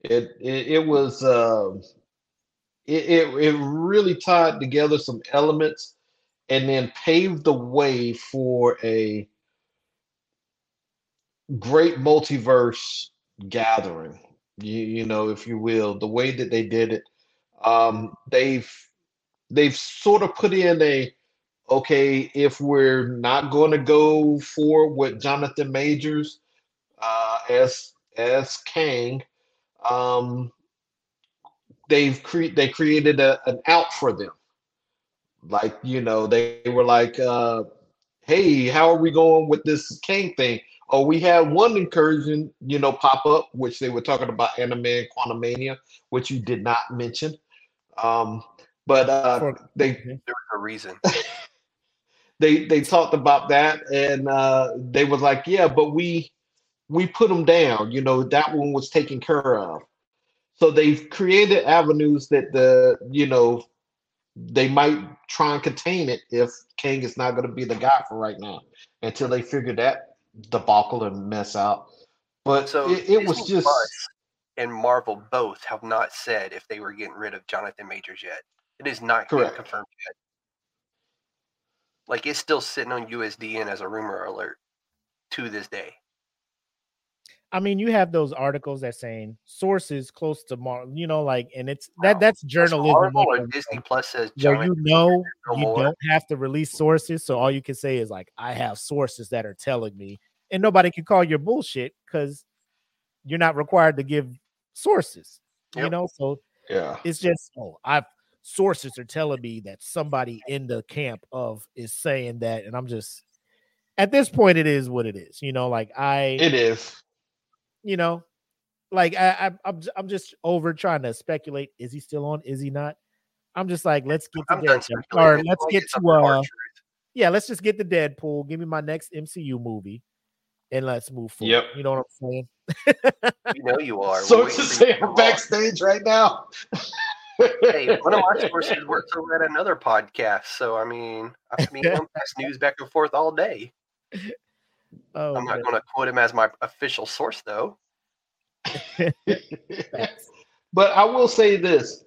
It it, it was uh, it, it it really tied together some elements and then paved the way for a great multiverse gathering. You you know, if you will, the way that they did it, um, they've they've sort of put in a okay, if we're not going to go for with Jonathan Majors uh, as as Kang, um, they've cre- they created a, an out for them. Like you know, they were like, uh, "Hey, how are we going with this Kang thing?" Oh, we had one incursion, you know, pop up, which they were talking about Ant-Man and Quantumania, which you did not mention. Um, but uh, they There was a reason. they they talked about that and uh they was like yeah but we we put them down you know that one was taken care of so they've created avenues that the you know they might try and contain it if Kang is not going to be the guy for right now until they figure that debacle and mess out but So it, it was just and Marvel both have not said if they were getting rid of Jonathan Majors yet. It is not Correct. confirmed yet. Like it's still sitting on USDN as a rumor alert to this day. I mean, you have those articles that saying sources close to Mar, you know, like, and it's that that's journalism. Marvel or Disney Plus says where Giant you know no you more. don't have to release sources, so all you can say is like, I have sources that are telling me, and nobody can call your bullshit because you're not required to give sources. You know, so Yeah. it's just oh, I've sources are telling me that somebody in the camp of is saying that, and I'm just at this point, it is what it is. You know, like I It is. you know, like I, I I'm j- I'm just over trying to speculate. Is he still on? Is he not? I'm just like, let's get to I'm Deadpool. or Let's let's go get to hard uh yeah, let's just get the Deadpool. Give me my next MCU movie, and let's move forward. Yep. You know what I'm saying? You know you are. We're Sources waiting say I'm backstage right now. Hey, one of my sources works over at another podcast, so I mean, I mean, I'm pass news back and forth all day. Oh, I'm not going to quote him as my official source, though. But I will say this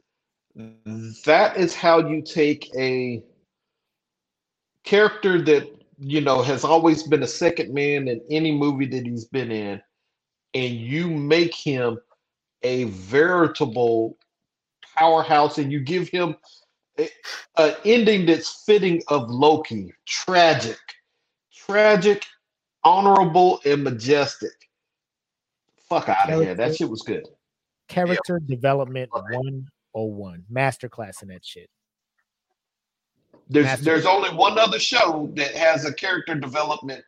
that is how you take a character that you know has always been a second man in any movie that he's been in and you make him a veritable powerhouse and you give him an ending that's fitting of Loki tragic tragic honorable and majestic fuck out of here that shit was good Character development Love it. 101 masterclass in that shit. There's Master- there's only one other show that has a character development,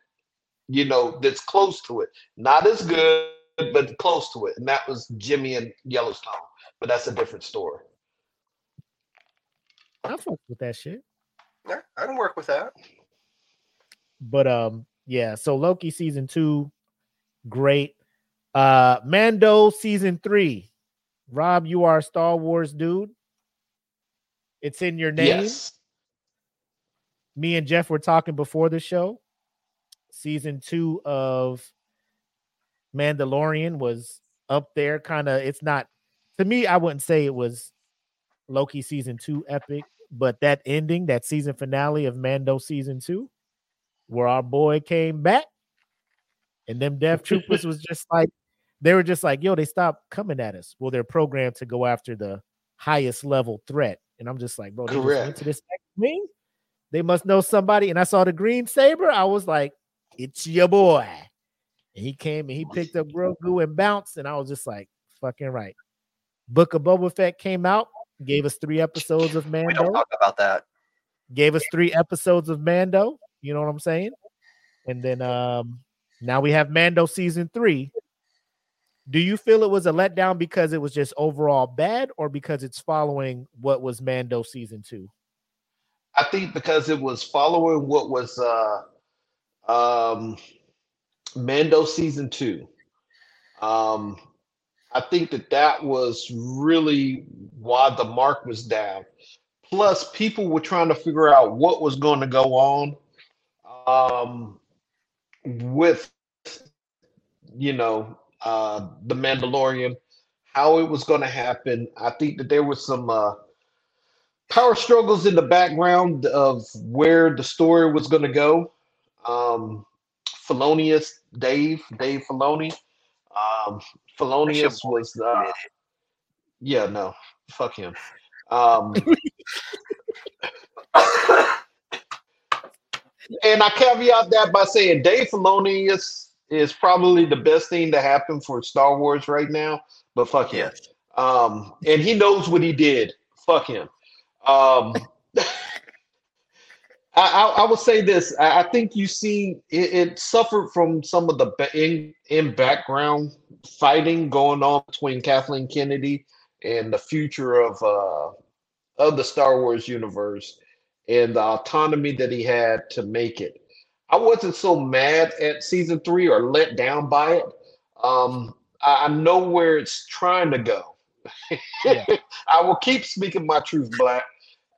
you know, that's close to it. Not as good, but close to it. And that was Jimmy and Yellowstone. But that's a different story. I fuck with that shit. Yeah, I can work with that. But um, yeah. So Loki season two, great. Uh, Mando season three. Rob, you are a Star Wars dude. It's in your name. Yes. Me and Jeff were talking before the show. Season two of Mandalorian was up there, kind of. It's not to me. I wouldn't say it was Loki season two epic, but that ending, that season finale of Mando season two, where our boy came back, and them Death Troopers was just like they were just like, yo, they stopped coming at us. Well, they're programmed to go after the highest level threat, and I'm just like, bro, they just went to this next wing. They must know somebody, and I saw the green saber. I was like, it's your boy. And he came and he picked up Grogu and bounced, and I was just like, fucking right. Book of Boba Fett came out, gave us three episodes of We don't Mando, talk about that. gave us three episodes of Mando. You know what I'm saying? And then um now we have Mando season three. Do you feel it was a letdown because it was just overall bad, or because it's following what was Mando season two? I think because it was following what was uh um Mando season two. Um I think that that was really why the mark was down. Plus, people were trying to figure out what was going to go on um, with, you know, uh, the Mandalorian, how it was going to happen. I think that there was some uh, power struggles in the background of where the story was going to go. Um, Felonious Dave, Dave Filoni. Um, Felonious was, uh, yeah, no, fuck him. Um, and I caveat that by saying Dave Filoni is, is probably the best thing to happen for Star Wars right now, but fuck him. Um, and he knows what he did. Fuck him. Um, I, I, I will say this. I, I think you see it, it suffered from some of the in, in background fighting going on between Kathleen Kennedy and the future of uh, of the Star Wars universe and the autonomy that he had to make it. I wasn't so mad at season three or let down by it. Um, I, I know where it's trying to go. Yeah. I will keep speaking my truth, Black.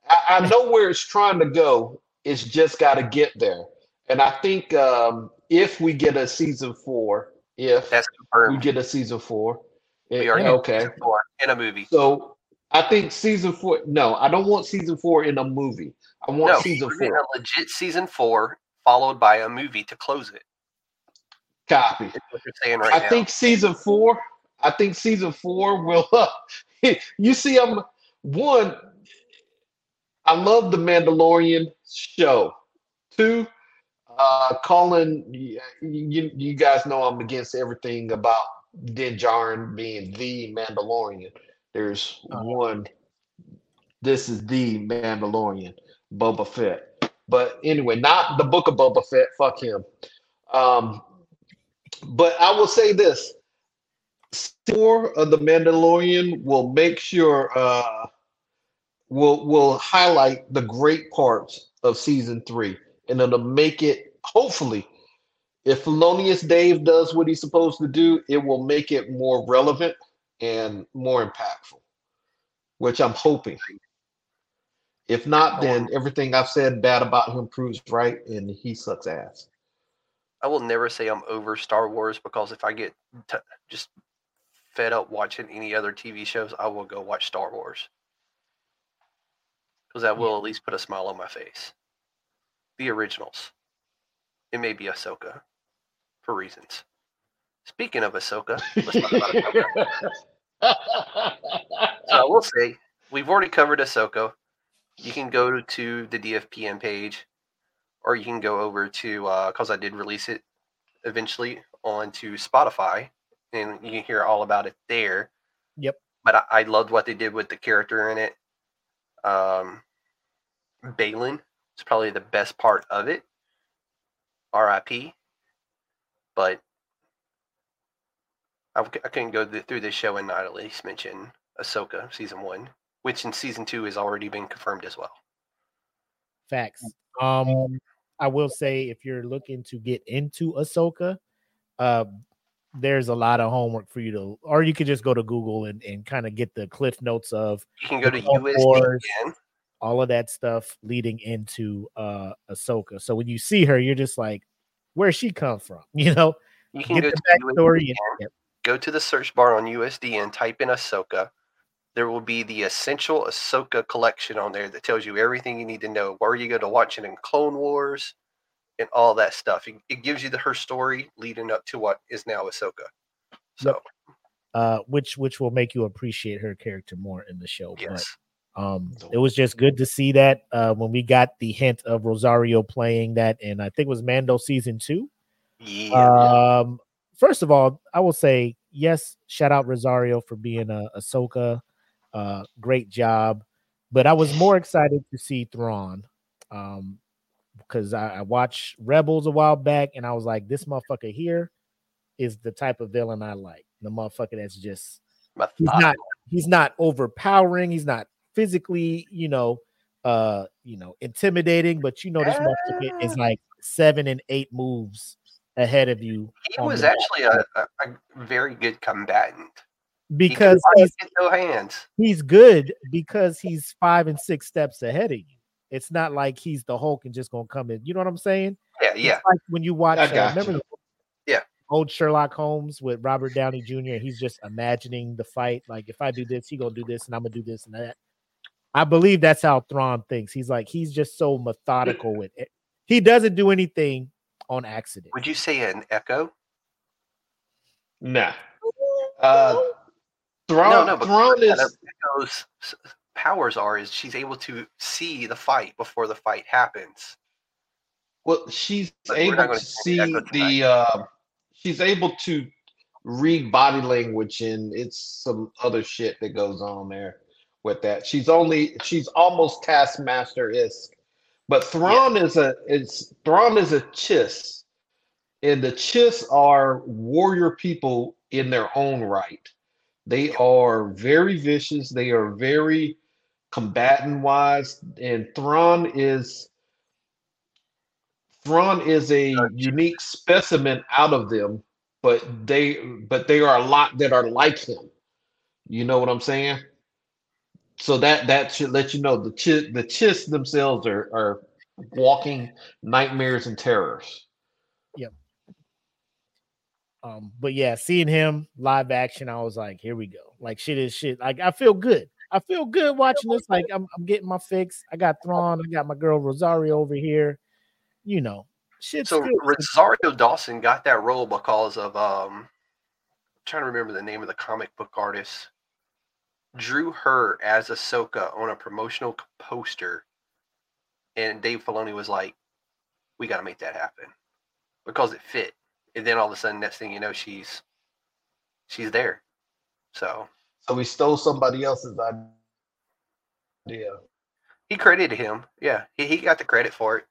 I, I know where it's trying to go. It's just got to get there. And I think um, if we get a season four, if That's we get a season four, We it- already okay. okay. in a movie. So I think season four. No, I don't want season four in a movie. I want No, season four. a legit season four followed by a movie to close it. Copy. What you're saying right I now. think season four. I think season four will. you see, I'm one. I love the Mandalorian show. Two, uh, Colin. You, you you guys know I'm against everything about Din Djarin being the Mandalorian. There's Uh-huh. one. This is the Mandalorian, Boba Fett. But anyway, not the book of Boba Fett. Fuck him. Um, but I will say this: four of the Mandalorian will make sure uh, will will highlight the great parts of season three, and it'll make it hopefully. If Felonious Dave does what he's supposed to do, it will make it more relevant and more impactful, which I'm hoping. If not, then everything I've said bad about him proves right, and he sucks ass. I will never say I'm over Star Wars because if I get t- just fed up watching any other TV shows, I will go watch Star Wars because that will at least put a smile on my face. The originals. It may be Ahsoka for reasons. Speaking of Ahsoka, let's talk about So I will say we've already covered Ahsoka. You can go to the DFPN page, or you can go over to uh, because I did release it eventually onto Spotify, and you can hear all about it there. Yep. But I, I loved what they did with the character in it. Um, Baylan is probably the best part of it. R.I.P. But I couldn't go th- through this show and not at least mention Ahsoka season one, which in season two has already been confirmed as well. Facts. Um, I will say if you're looking to get into Ahsoka, uh, there's a lot of homework for you to, or you could just go to Google and, and kind of get the cliff notes of You can go to again. all of that stuff leading into uh Ahsoka. So when you see her, you're just like, where's she come from? You know, You can get go the to backstory. And, go to the search bar on USD and type in Ahsoka. There will be the essential Ahsoka collection on there that tells you everything you need to know. Where you go to watch it in Clone Wars and all that stuff. It, it gives you the her story leading up to what is now Ahsoka. So uh, which which will make you appreciate her character more in the show. yes, But um, it was just good to see that uh, when we got the hint of Rosario playing that, and I think it was Mando season two. yeah, Um, first of all, I will say yes. Shout out Rosario for being a Ahsoka. Uh, great job. But I was more excited to see Thrawn. Um, because I, I watched Rebels a while back, and I was like, this motherfucker here is the type of villain I like. The motherfucker that's just he's not he's not overpowering. He's not physically, you know, uh, you know, intimidating. But you know, this motherfucker is like seven and eight moves ahead of you He was actually a, a, a very good combatant because probably he's, no hands. he's good because he's five and six steps ahead of you. It's not like he's the Hulk and just gonna come in. You know what I'm saying? Yeah, It's yeah. like when you watch, I uh, remember you. the Yeah. old Sherlock Holmes with Robert Downey Jr. He's just imagining the fight. Like if I do this, he gonna do this, and I'm gonna do this and that. I believe that's how Thrawn thinks. He's like he's just so methodical with it. He doesn't do anything on accident. Would you say an echo? Nah. Uh, Thrawn, no, no, but Thrawn is Echo's s- powers are is she's able to see the fight before the fight happens. well. She's But able gonna see the. Uh, she's able to read body language, and it's some other shit that goes on there with that. She's only. She's almost Taskmaster isk, but Thrawn is a. It's Thrawn is a Chiss, and the Chiss are warrior people in their own right. They are very vicious. They are very combatant wise, and Thrawn is Thrawn is a unique specimen out of them, but they but they are a lot that are like him. You know what I'm saying? So that that should let you know the chi, the Chiss themselves are are walking nightmares and terrors. Yep. Um, but yeah, seeing him live action, I was like, here we go. Like shit is shit. Like I feel good. I feel good watching this. Like I'm, I'm getting my fix. I got Thrawn. I got my girl Rosario over here. You know, shit. So Rosario Dawson got that role because of um, I'm trying to remember the name of the comic book artist. Drew her as Ahsoka on a promotional poster, and Dave Filoni was like, "We got to make that happen," because it fit. And then all of a sudden, next thing you know, she's she's there. So So we stole somebody else's idea. he credited him. Yeah, he, he got the credit for it.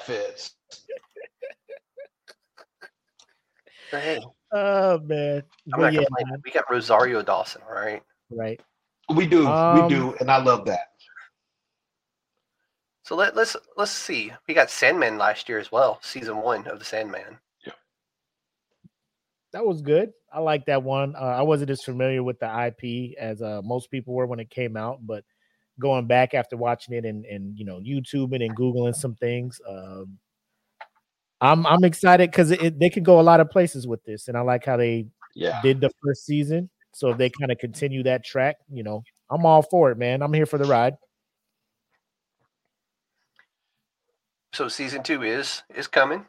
Fits. Hey, Oh man. I'm not yeah, complaining. man, We got Rosario Dawson, right? right. We do, Um, we do, and I love that. So let, let's let's see. We got Sandman last year as well, season one of the Sandman. That was good. I like that one. Uh, I wasn't as familiar with the IP as uh, most people were when it came out, but going back after watching it and and you know YouTubing and googling some things, um, I'm I'm excited because it, they could go a lot of places with this, and I like how they Yeah. did the first season. So if they kind of continue that track, you know, I'm all for it, man. I'm here for the ride. So season two is is coming.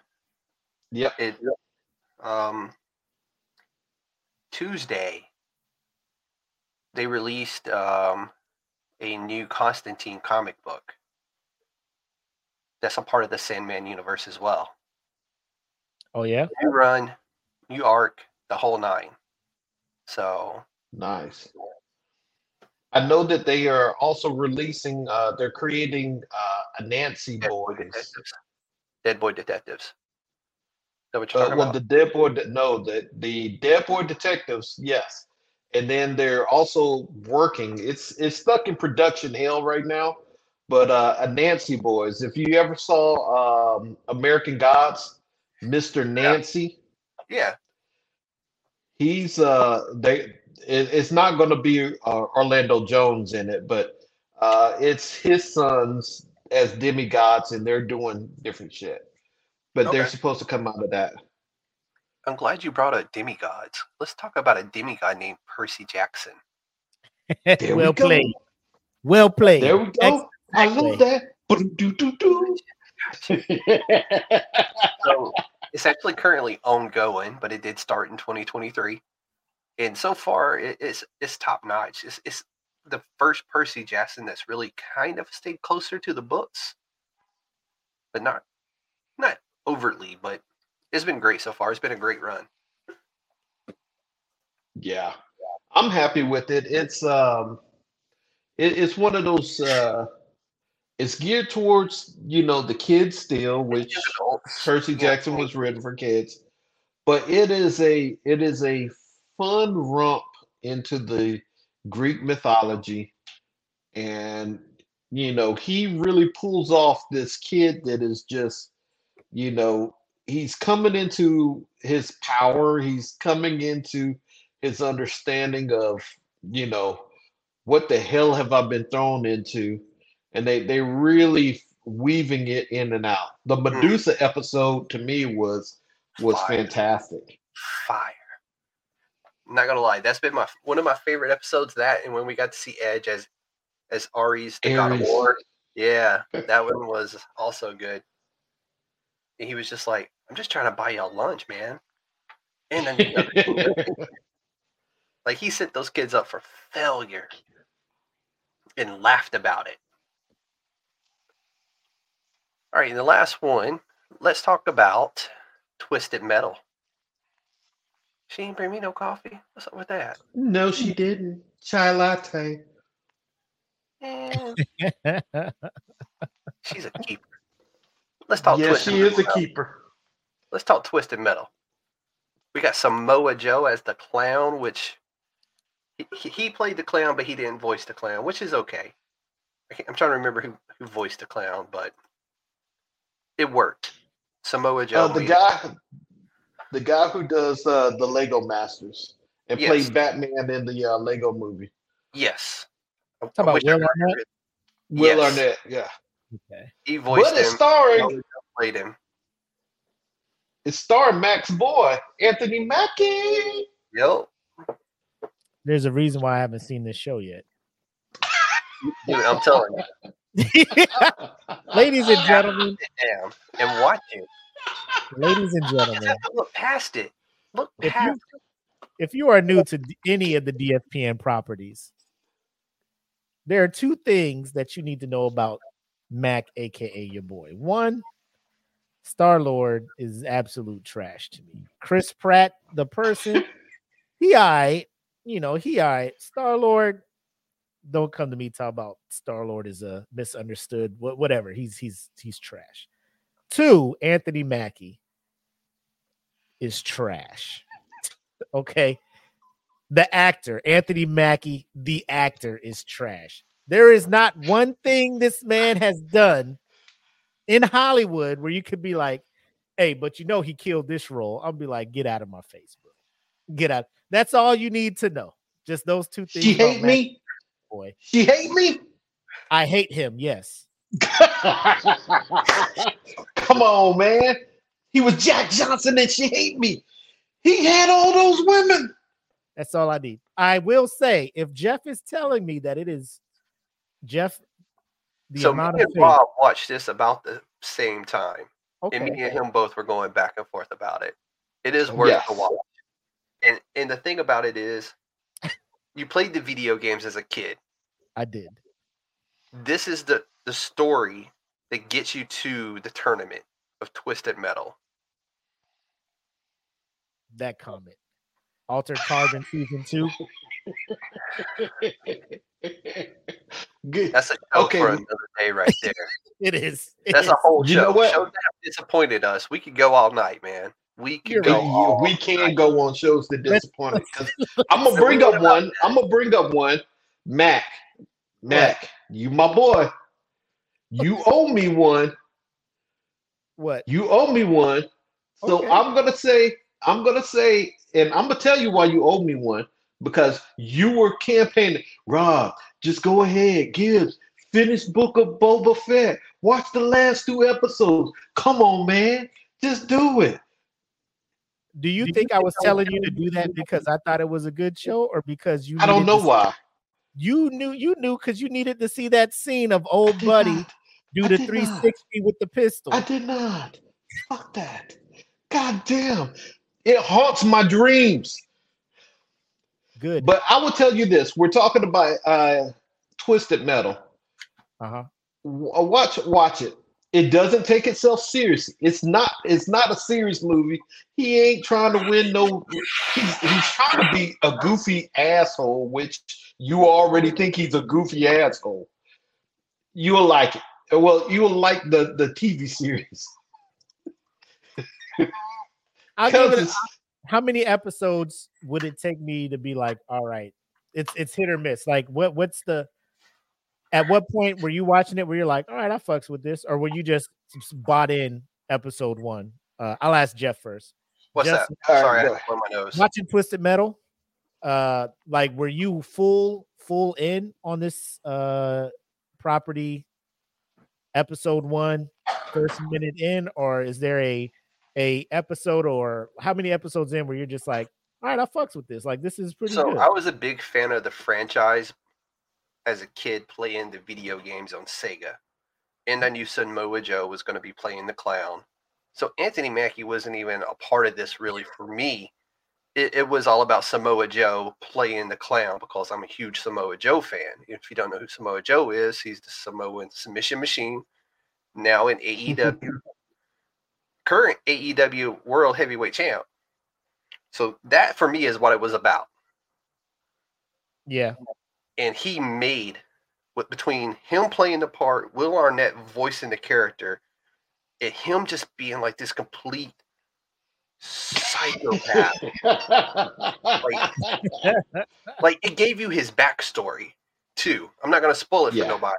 Yep. It um Tuesday they released um a new Constantine comic book. That's a part of the Sandman universe as well. Oh yeah, New run, new arc, the whole nine. So Nice. I know that they are also releasing. Uh, they're creating uh, Anansi Dead Boy Boys. Detectives. Dead Boy Detectives. That what you're Uh, talking well, about? the Dead Boy. De- no, the the Dead Boy Detectives. Yes, and then they're also working. It's it's stuck in production hell right now. But uh, Anansi Boys. If you ever saw um, American Gods, Mister Nancy. yeah. he's uh they it, it's not going to be uh, Orlando Jones in it, but uh it's his sons as demigods, and they're doing different shit. But they're supposed to come out of that. I'm glad you brought up demigods. Let's talk about a demigod named Percy Jackson. There well we go. played. Well played. There we go. Excellent I love that. So it's actually currently ongoing, but it did start in 2023. And so far, it, it's it's top notch. It's, it's the first Percy Jackson that's really kind of stayed closer to the books, but not not overtly. But it's been great so far. It's been a great run. yeah, I'm happy with it. It's um, it, it's one of those. uh It's geared towards you know the kids still, which Percy Jackson was written for kids, but it is a it is a fun romp into the Greek mythology, and you know he really pulls off this kid that is just you know he's coming into his power, he's coming into his understanding of you know what the hell have I been thrown into, and they they really weaving it in and out. The hmm. Medusa episode to me was was Fire. fantastic. Fire. Not gonna lie, that's been my one of my favorite episodes. That and when we got to see Edge as as Ares, the God of War. Yeah, that one was also good. And he was just like, "I'm just trying to buy y'all lunch, man." And then the other thing, like he set those kids up for failure and laughed about it. All right, and the last one, let's talk about Twisted Metal. She ain't bring me no coffee. What's up with that? no, she didn't. Chai latte. Eh, she's a keeper. Let's talk. Yes, Twisted she is a Metal. keeper. Let's talk Twisted Metal. We got Samoa Joe as the clown, which he, he- he played the clown, but he didn't voice the clown, which is okay. I can't- I'm trying to remember who, who voiced the clown, but it worked. Samoa Joe. Uh, the made it. guy, the guy who does uh, the Lego Masters and Yes. played Batman in the uh, Lego movie. Yes. I- Talk I about wish I Will could Arnett? Will Yes. Arnett, yeah. Okay. He voiced But it's him. starring played him. it's starring Max Boy, Anthony Mackie. Yep. There's a reason why I haven't seen this show yet. Dude, I'm telling you. ladies and gentlemen, Sit down and watch it. ladies and gentlemen, look past it. Look if past you if you are new to any of the DFPN properties, there are two things that you need to know about Mac, aka your boy. One, Star Lord is absolute trash to me. Chris Pratt, the person, he I, you know, he I Star Lord. Don't come to me talk about Star Lord is a misunderstood, wha- whatever. He's he's he's trash. Two, Anthony Mackie is trash. okay. The actor, Anthony Mackie, the actor, is trash. There is not one thing this man has done in Hollywood where you could be like, hey, but you know he killed this role. I'll be like, get out of my face, bro. Get out. That's all you need to know. Just those two things. She hate me. boy. She hate me. I hate him, yes. Come on, man. He was Jack Johnson and she hate me. He had all those women. That's all I need. I will say, if Jeff is telling me that it is Jeff, the so me amount and of faith, Rob watched this about the same time. And me and him both were going back and forth about it. It is worth Yes. the watch. And and the thing about it is you played the video games as a kid. I did. This is the the story that gets you to the tournament of Twisted Metal. That comment. Altered Carbon season two. Good. That's a show Okay. for another day right there. It is. It That's is. a whole You show. know what? Shows that disappointed us. We could go all night, man. We could You're go right. all we can night. go on shows that Let's- disappoint I'm gonna So bring up about one. I'm gonna bring up one. Mac, Mac, you my boy. You owe me one. what? You owe me one. So Okay. I'm gonna say, I'm gonna say, and I'm gonna tell you why you owe me one because you were campaigning. Rob, just go ahead, Gibbs, finish Book of Boba Fett. Watch the last two episodes. Come on, man, just do it. Do you Do you think I think was I was telling you to do that because I thought it was a good show, or because you? I don't know to see- why. You knew. You knew because you needed to see that scene of old buddy not. do I the did not. 360 with the pistol. I did not. Fuck that. God damn. It haunts my dreams. Good. But I will tell you this: we're talking about uh, Twisted Metal. Uh huh. Uh, Watch, watch it. It doesn't take itself seriously. It's not. It's not a serious movie. He ain't trying to win no. He's, he's trying to be a goofy asshole, which you already think he's a goofy asshole. You'll like it. Well, you'll like the the TV series. I'll give it. Because How many episodes would it take me to be like, all right, it's it's hit or miss? Like, what what's the? At what point were you watching it where you're like, all right, I fucks with this, or were you just s- bought in episode one? Uh, I'll ask Jeff first. What's Justin, that? All Sorry, right, I had my nose. watching Twisted Metal, uh, like were you full full in on this uh property episode one, first minute in, or is there a a episode or how many episodes in where you're just like, all right, I fucks with this. Like this is pretty So good. I was a big fan of the franchise as a kid playing the video games on Sega. And I knew Samoa Joe was going to be playing the clown. So Anthony Mackie wasn't even a part of this really for me. It, it was all about Samoa Joe playing the clown because I'm a huge Samoa Joe fan. If you don't know who Samoa Joe is, he's the Samoan submission machine now in AEW. Current AEW World Heavyweight Champ. So that for me is what it was about yeah, and he made with between him playing the part, Will Arnett voicing the character, and him just being like this complete psychopath. like it gave you his backstory too. I'm not gonna spoil it Yeah. for nobody,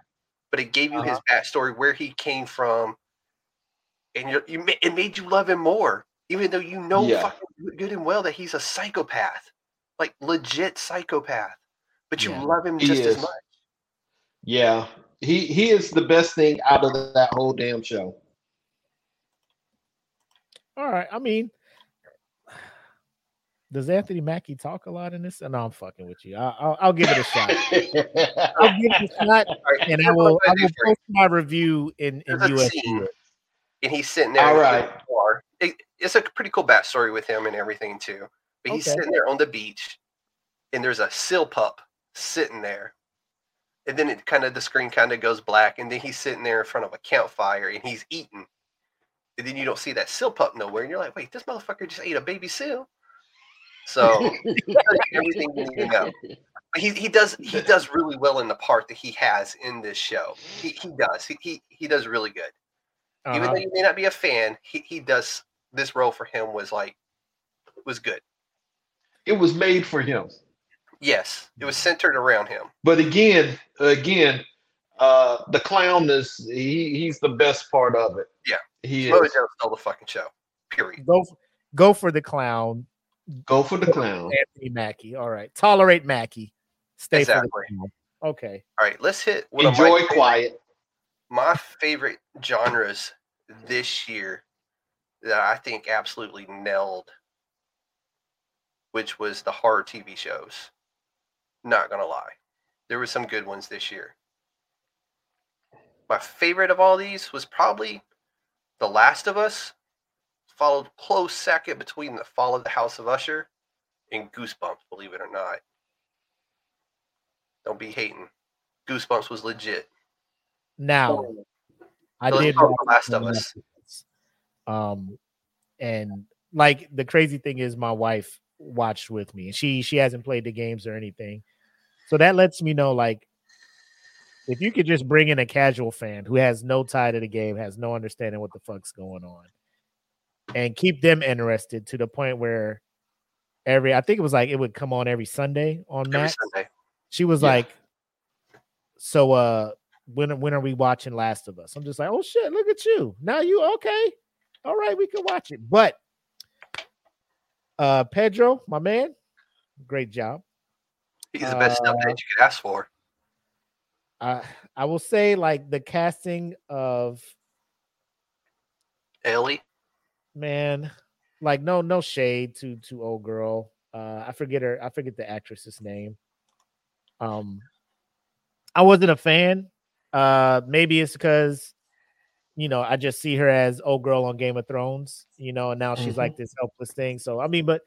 but it gave you his Uh-huh. backstory, where he came from, and you you it made you love him more, even though you know Yeah. fucking good and well that he's a psychopath, like legit psychopath, but you Yeah. love him just as much. yeah, he he is the best thing out of that whole damn show. all right. I mean, Does Anthony Mackie talk a lot in this? No, I'm fucking with you. I, will I'll give it a shot. I'll give it a shot, All right, and I will. I will do for you. post my review in in There's a US. scene, and he's sitting there. All in the It- it's a pretty cool backstory with him and everything too. But he's Okay. sitting there on the beach, and there's a seal pup sitting there. And then it kind of the screen kind of goes black, and then he's sitting there in front of a campfire and he's eating. And then you don't see that seal pup nowhere, and you're like, wait, this motherfucker just ate a baby seal. So everything you need to know. He, he does he does really well in the part that he has in this show. He, he does. He, he he does really good. Even Uh-huh. though you may not be a fan, he, he does this role for him was like was good. it was made for him. Yes, it was centered around him. But again, again, uh, the clown is he, he's the best part of it. Yeah. he Mojo is. stole the fucking show. Period. Go f- go for the clown, Go for the clown. Anthony Mackie. All right, tolerate Mackie. Stay Exactly. for the clown. Okay. All right, let's hit one Enjoy my favorite, quiet. My favorite genres this year that I think absolutely nailed, which was the horror TV shows. Not gonna lie, there were some good ones this year. My favorite of all these was probably The Last of Us, followed close second between The Fall of the House of Usher and Goosebumps, believe it or not. Don't be hating. Goosebumps was legit. Now, I So let's did talk The Last of Us. Last of Us. Um, and like the crazy thing is, my wife watched with me, and she she hasn't played the games or anything, so that lets me know like if you could just bring in a casual fan who has no tie to the game, has no understanding what the fuck's going on, and keep them interested to the point where every I think it was like it would come on every Sunday on Every Max. Sunday. She was Yeah. like, "So, uh, when when are we watching Last of Us?" I'm just like, "Oh shit, look at you! Now you okay? All right, we can watch it." But, uh, Pedro, my man, great job. He's the best Uh, that you could ask for. I I will say like the casting of Ellie. man, like no no shade to to old girl. Uh, I forget her. I forget the actress's name. Um, I wasn't a fan. Uh, maybe it's because you know I just see her as old girl on Game of Thrones. You know, and now she's Mhm. like this helpless thing. So I mean, but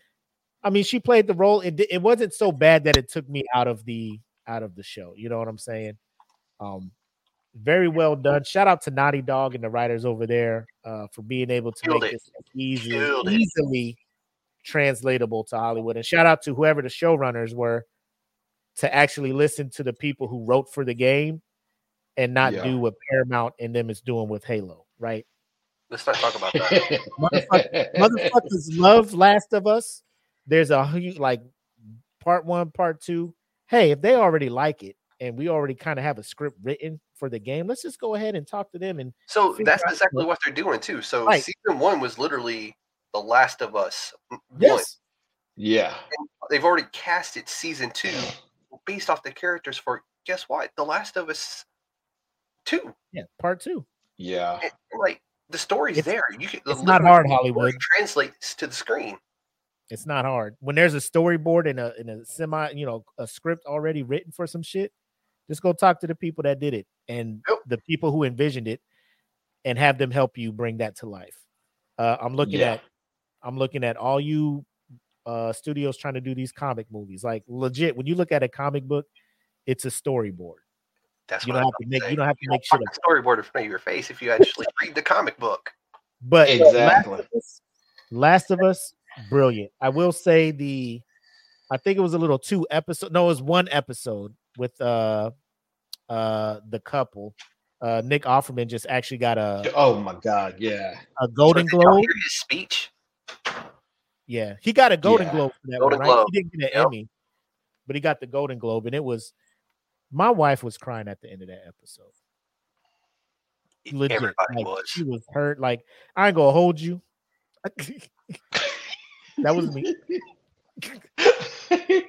I mean, she played the role. It it wasn't so bad that it took me out of the out of the show. You know what I'm saying? Um, very well done. Shout out to Naughty Dog and the writers over there uh, for being able to Killed make it. this easy, Killed it. easily translatable to Hollywood. And shout out to whoever the showrunners were to actually listen to the people who wrote for the game and not Yeah. do what Paramount and them is doing with Halo, right? Let's not talk about that. Motherfuckers love Last of Us. There's a like part one, part two. Hey, if they already like it and we already kind of have a script written for the game, let's just go ahead and talk to them and So that's exactly what they're doing too. So Right. season one was literally The Last of Us. one. yes, yeah. They've already casted season two based off the characters for guess what? The Last of Us two. yeah, part two. Yeah. And, like the story's It's- there. You can it's not hard, the story Hollywood. Translates to the screen. It's not hard. When there's a storyboard and a and a semi, you know, a script already written for some shit, just go talk to the people that did it and Yep. the people who envisioned it and have them help you bring that to life. Uh, I'm looking Yeah. at I'm looking at all you uh studios trying to do these comic movies. Like legit, when you look at a comic book, it's a storyboard. That's You what don't I have to make saying. you don't have to You make don't shit fucking up. storyboard in front of your face if you actually read the comic book. But Exactly. Last of, Us, Last of Us, brilliant. I will say the, I think it was a little two episode. No, it was one episode with uh, uh, the couple. Uh, Nick Offerman just actually got a Oh my God. Yeah. a Golden So Globe. his speech. Yeah, he got a Golden Yeah. Globe for that Golden one, right? Globe. He didn't get an Yep. Emmy, but he got the Golden Globe, and it was. My wife was crying at the end of that episode. Legit, Everybody like, was. She was hurt. Like I ain't gonna hold you. that was me.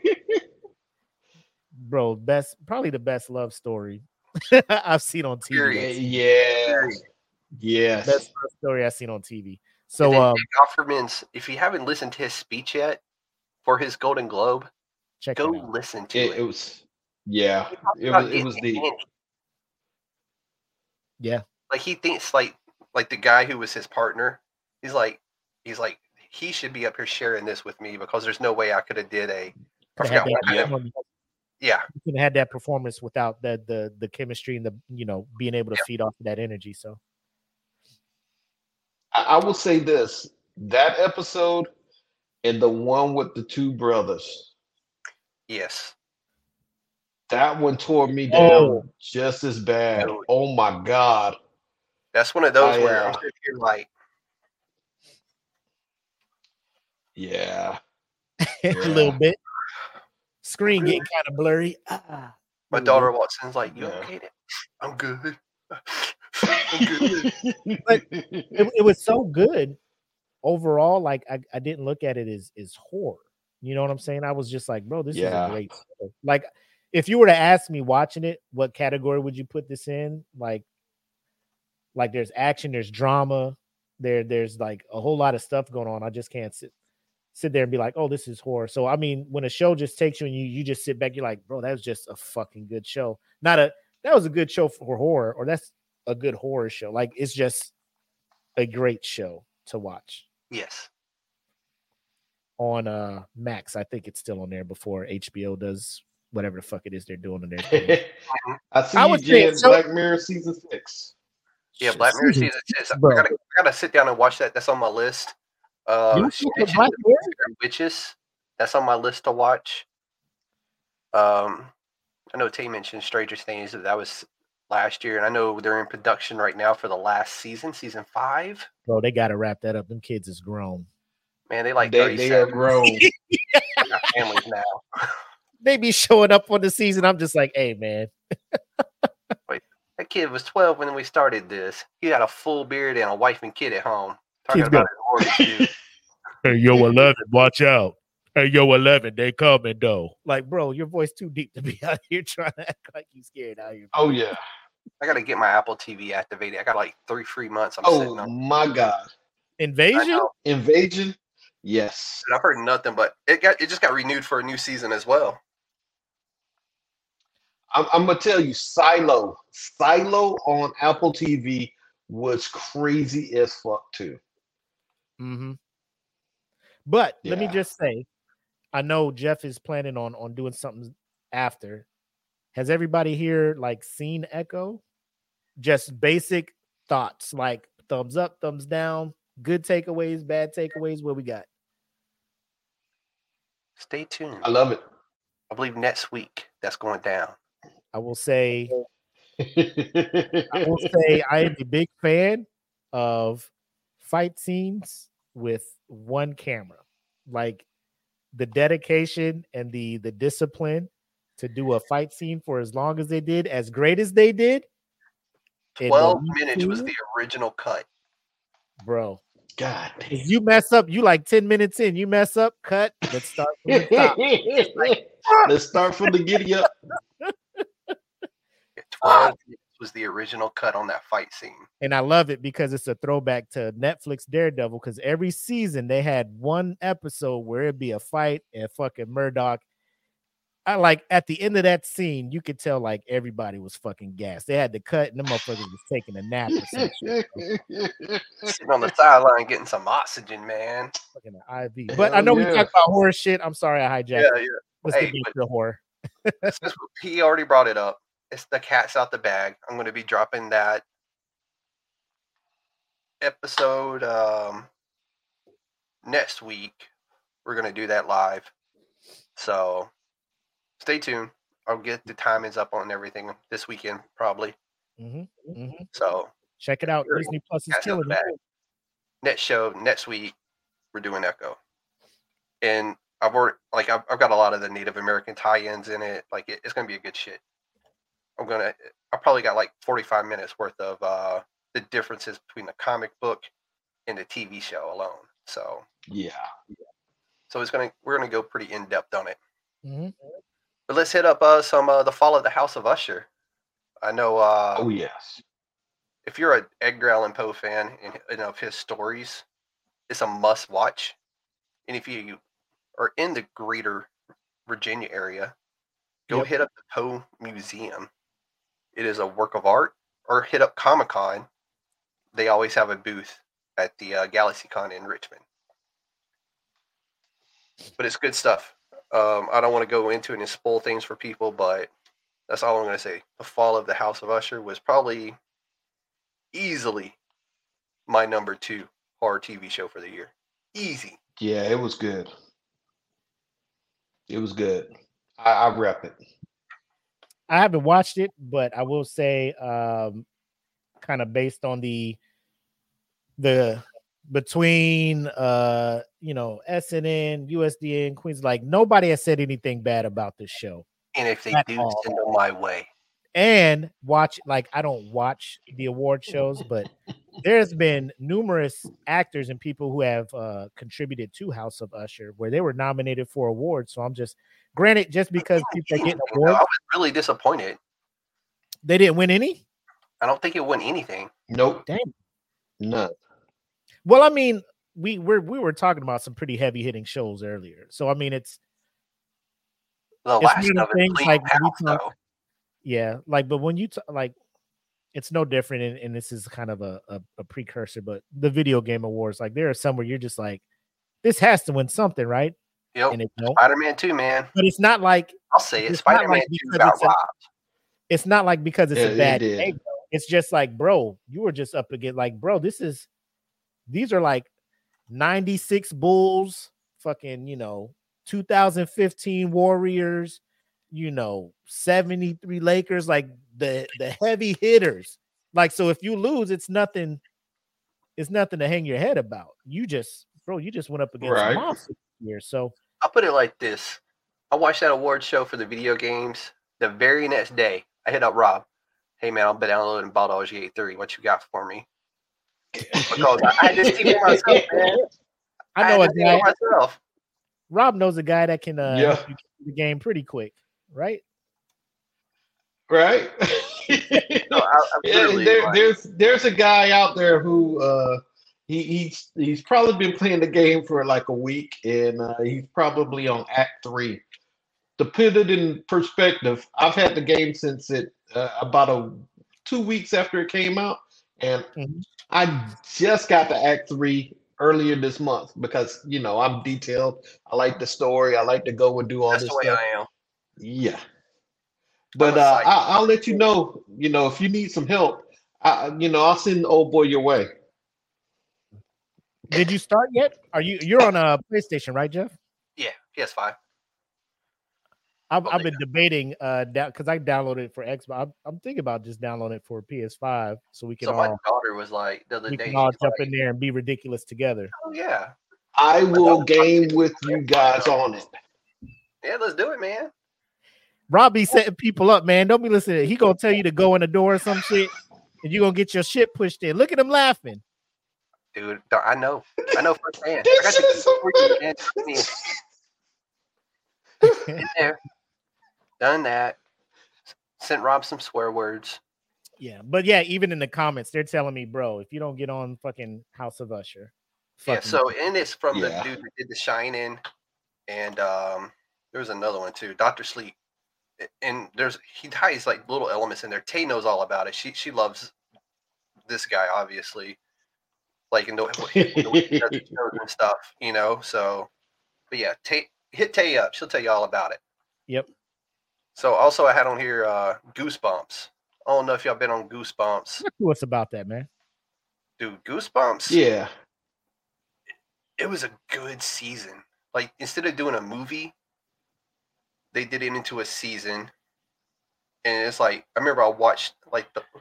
bro. Best, probably the best love story I've seen on TV. Period. yeah. Yes. Best love story I've seen on TV. So, then um, Nick Offerman's, if you haven't listened to his speech yet, for his Golden Globe. Check Go it out. listen to It, it. it was, yeah, it was, it was the, Andy. Yeah. like he thinks like like the guy who was his partner. He's like he's like he should be up here sharing this with me because there's no way I could have did a. I Coulda had forgot what kind of- performance- yeah, coulda had that performance without the the the chemistry and the you know being able to feed off of that energy. So I, I will say this that episode and the one with the two brothers, yes. That one tore me down Oh. just as bad. Oh. My God. That's one of those I, where I'm uh, sitting here like, Yeah. a little bit. Screen getting kind of blurry. Ah, my daughter walks in, like, "You Yeah. okay?" I'm good. I'm good. it, it was so good overall. Like I, I didn't look at it as as horror. You know what I'm saying? I was just like, bro, this is a great show. Like if you were to ask me watching it, what category would you put this in? Like, like there's action, there's drama, there, there's like a whole lot of stuff going on. I just can't sit sit there and be like, oh, this is horror. So I mean, when a show just takes you and you you just sit back, you're like, bro, that was just a fucking good show. Not a that was a good show for horror, or that's a good horror show. Like it's just a great show to watch Yes. on uh Max. I think it's still on there before HBO does whatever the fuck it is they're doing in there. I see I you, would say Jen. so- Black Mirror season six. Yeah, Black Mirror Season season six. I gotta, I gotta sit down and watch that. That's on my list. Uh, You Snitches fuck with Black Mirror? Witches. That's on my list to watch. Um, I know Tay mentioned Stranger Things. That that was last year, and I know they're in production right now for the last season, season five. Bro, they gotta wrap that up. Them kids is grown. Man, they like They, they are grown. They got families now. They be showing up on the season. I'm just like, hey man, Wait, That kid was 12 when we started this. He had a full beard and a wife and kid at home. Talking Kid's about his hey yo, eleven, watch out. Hey yo, eleven, they coming though. Like, bro, your voice too deep to be out here trying to act like you scared out here. Oh yeah. I gotta get my Apple TV activated. I got like three free months. I'm oh, sitting Oh on. my God. Invasion? Invasion. Yes. I've heard nothing, but it got it just got renewed for a new season as well. I'm, I'm gonna tell you, Silo, Silo on Apple TV was crazy as fuck too. Mm-hmm. But let me just say, I know Jeff is planning on on doing something after. Has everybody here like seen Echo? Just basic thoughts, like thumbs up, thumbs down, good takeaways, bad takeaways. What we got? Stay tuned. I love it. I believe next week that's going down. I will say, I will say, I am a big fan of fight scenes with one camera. Like the dedication and the the discipline to do a fight scene for as long as they did, as great as they did. 12 lead minutes was the original cut. bro. God If you mess up, you like 10 minutes in, you mess up, cut. Let's start from the top. damn. Let's start from the giddy up. Yeah, 12 minutes was the original cut on that fight scene. And I love it because it's a throwback to Netflix Daredevil. Because every season they had one episode where it'd be a fight and fucking Murdock. I like at the end of that scene, you could tell like everybody was fucking gassed. They had to cut and the motherfuckers was taking a nap or some shit. Sitting on the sideline getting some oxygen, man. Fucking an IV. But I Hell know we talked about horror shit. I'm sorry I hijacked. Yeah, yeah. Let's Hey, get but- horror. Since he already brought it up, it's the cat's out the bag. I'm going to be dropping that episode um, next week. We're going to do that live. So stay tuned. I'll get the timings up on everything this weekend, probably. hmm hmm So Check it out. Disney Plus is cat's out the killing it. Next show, next week, we're doing Echo. And I've already, like, I've, I've got a lot of the Native American tie ins in it. Like, it, it's going to be a good shit. I'm going to, I probably got like 45 minutes worth of uh, the differences between the comic book and the TV show alone. So, yeah. so it's going to, we're going to go pretty in depth on it. Mhm. But let's hit up uh, some uh, the Fall of the House of Usher. I know uh, Oh yes. if you're a Edgar Allan Poe fan and, and of his stories, it's a must watch. And if you are in the greater Virginia area, go Yep. hit up the Poe Museum. It is a work of art, or hit up Comic Con. They always have a booth at the uh, GalaxyCon in Richmond. But it's good stuff. Um, I don't want to go into it and spoil things for people, but that's all I'm going to say. The Fall of the House of Usher was probably easily my number two horror TV show for the year. Easy. Yeah, it was good. It was good. I, I rep it. I haven't watched it, but I will say, um, kind of based on the the between uh you know SNN, USDN, Queens, like nobody has said anything bad about this show. And if they do, all. send them my way. And watch like I don't watch the award shows, but there's been numerous actors and people who have uh contributed to House of Usher where they were nominated for awards. So I'm just granted, just because people are getting You know, I was really disappointed. they didn't win any. I don't think it won anything. Nope. Damn. None. Well, I mean, we were we were talking about some pretty heavy hitting shows earlier. So I mean, it's The It's last one of the of it, things, like, when house, talk- yeah, like but when you t- like it's no different and, and this is kind of a, a, a precursor, but the video game awards, like there are some where you're just like, this has to win something, right? Yep. And it don't. Spider Man 2, man. But it's not like I'll say it. It's Spider Man like 2 got it's a- it's not like because it's Yeah, a bad did. game, bro. It's just like, bro, you were just up against like, bro, this is these are like 96 Bulls, fucking, you know, 2015 Warriors, you know, 73 Lakers, like the the heavy hitters. Like, so if you lose, it's nothing, it's nothing to hang your head about. You just, bro, you just went up against Right. monsters here. So I'll put it like this. I watched that award show for the video games. The very next day, I hit up Rob. Hey man, I'm downloading Baldur's Gate 3. What you got for me? Because I had to see for myself, man. I know had a to guy, myself. Rob knows a guy that can uh Yeah. help you get the game pretty quick, right? Right? No, I, I Yeah, there, there's there's a guy out there who uh he, he's he's probably been playing the game for like a week and uh, he's probably on act three to put it in perspective i've had the game since it uh, about a two weeks after it came out and Mhm. i just got to act three earlier this month because you know i'm detailed i like the story i like to go and do all that's this the way stuff I am. yeah. But uh. I, I'll let you know, you know, if you need some help, I, you know, I'll send the old boy your way. Did you start yet? Are you you're on a PlayStation, right, Jeff? Yeah, PS5. I've, I've they been debating uh because I downloaded it for Xbox. I'm, I'm thinking about just downloading it for PS5 so we can So my all daughter was like the other we day. can all jump like, in there and be ridiculous together. Oh yeah, I will game with you guys on it. yeah. Let's do it, man. Rob be setting people up, man. Don't be listening. He gonna tell you to go in the door or some shit, and you gonna get your shit pushed in. Look at him laughing. Dude, I know. I know firsthand. I got shit the is so key for you, funny. man. Trust me. Been there, done that. Sent Rob some swear words. Yeah, but yeah, even in the comments, they're telling me, bro, if you don't get on fucking House of Usher, Yeah, so and it's from Yeah. the dude that did the Shining, and um, there was another one too, Doctor Sleep. And there's he ties like little elements in there. Tay knows all about it. She she loves this guy, obviously, like in the, the way he does and stuff, you know. So, but yeah, Tay hit Tay up. She'll tell you all about it. Yep. So also I had on here uh Goosebumps. I don't know if y'all been on Goosebumps. What's about that, man. Dude, Goosebumps. Yeah. it was a good season. Like instead of doing a movie, they did it into a season. And it's like I remember I watched like the I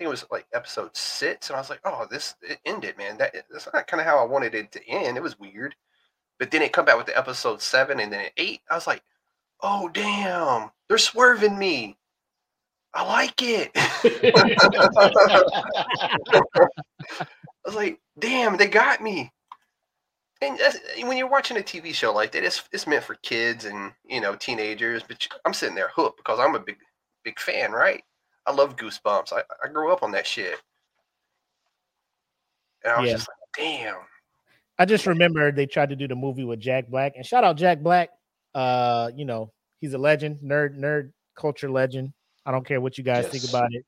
think it was like episode six, and I was like, oh, this it ended, man. That that's not kind of how I wanted it to end. It was weird. But then it come back with the episode seven and then eight. I was like, oh damn, they're swerving me. I like it. I was like, damn, they got me. And when you're watching a TV show like that, it's it's meant for kids and you know teenagers. But I'm sitting there hooked because I'm a big big fan, right? I love Goosebumps. I, I grew up on that shit, and I was Yeah. just like, damn. I just remember they tried to do the movie with Jack Black, and shout out Jack Black. Uh, you know, he's a legend, nerd, nerd culture legend. I don't care what you guys think about it.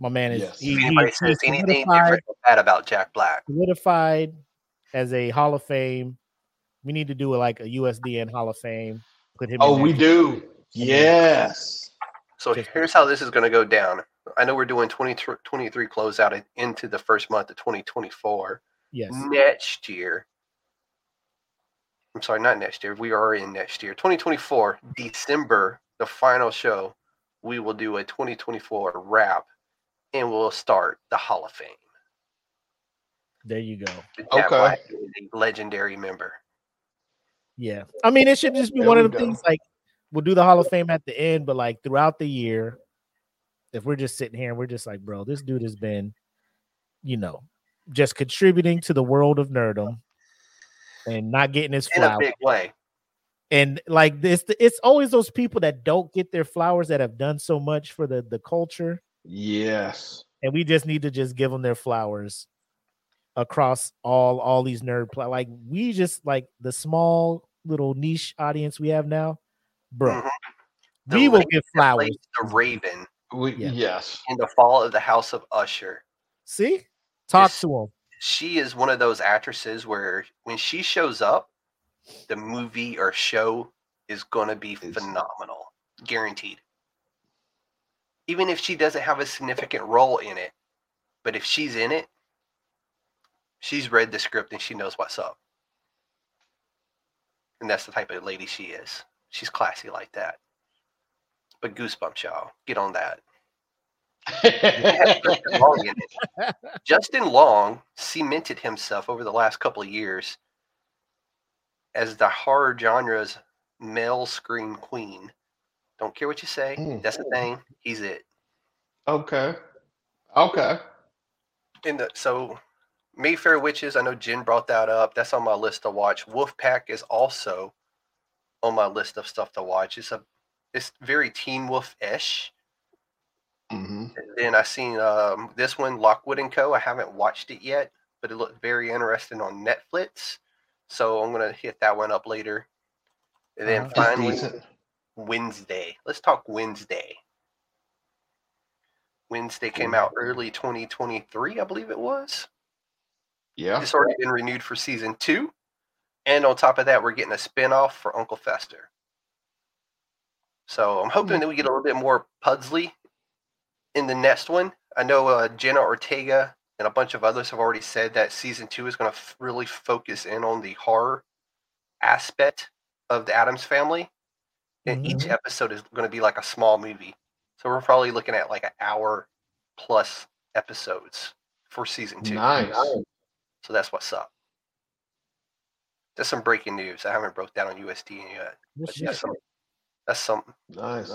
My man is Yes. he, If he, he's says anything different or bad about Jack Black, solidified as a Hall of Fame. We need to do a, like a USDN Hall of Fame. Put him. Oh, in we do. Yes. So here's how this is going to go down. I know we're doing 2023 closeout into the first month of 2024. Yes. Next year, I'm sorry, not next year. We are in next year, 2024, December, the final show. We will do a 2024 wrap, and we'll start the Hall of Fame. There you go. Jack Okay. Black is a legendary member. Yeah. I mean, it should just be There one of the go. things like we'll do the Hall of Fame at the end, but like throughout the year, if we're just sitting here and we're just like, bro, this dude has been, you know, just contributing to the world of nerdom and not getting his In a flowers. big way. And like this, it's always those people that don't get their flowers that have done so much for the the culture, Yes. and we just need to just give them their flowers across all all these nerd pla- like we just like the small little niche audience we have now, bro. Mhm. The we will lady give flowers. plays The Raven We, Yeah. Yes. in the fall of the House of Usher. See, talk Yes. to him. She is one of those actresses where when she shows up, the movie or show is going to be It's- phenomenal, guaranteed. Even if she doesn't have a significant role in it, but if she's in it, she's read the script and she knows what's up. And that's the type of lady she is. She's classy like that. But goosebumps, y'all. Get on that. Justin Long in it. Justin Long cemented himself over the last couple of years as the horror genre's male screen queen. Don't care what you say. Mm. That's the thing. He's it. okay. Okay. And the, so, Mayfair Witches. I know Jen brought that up. That's on my list to watch. Wolfpack is also on my list of stuff to watch. It's a it's very Teen Wolf ish. hmm Then I seen um, this one, Lockwood and Co. I haven't watched it yet, but it looked very interesting on Netflix. So I'm gonna hit that one up later. And then Uh-huh. Finally. Wednesday. Let's talk Wednesday. Wednesday came out early 2023, I believe it was. Yeah. It's already been renewed for season two. And on top of that, we're getting a spin-off for Uncle Fester. So I'm hoping that we get a little bit more Pugsley in the next one. I know uh, Jenna Ortega and a bunch of others have already said that season two is going to f- really focus in on the horror aspect of the Addams family. And each Mhm. episode is going to be like a small movie. So we're probably looking at like an hour plus episodes for season two. Nice. So that's what's up. That's some breaking news. I haven't broke down on USD yet. Well, But shit. that's, some, that's something. Nice.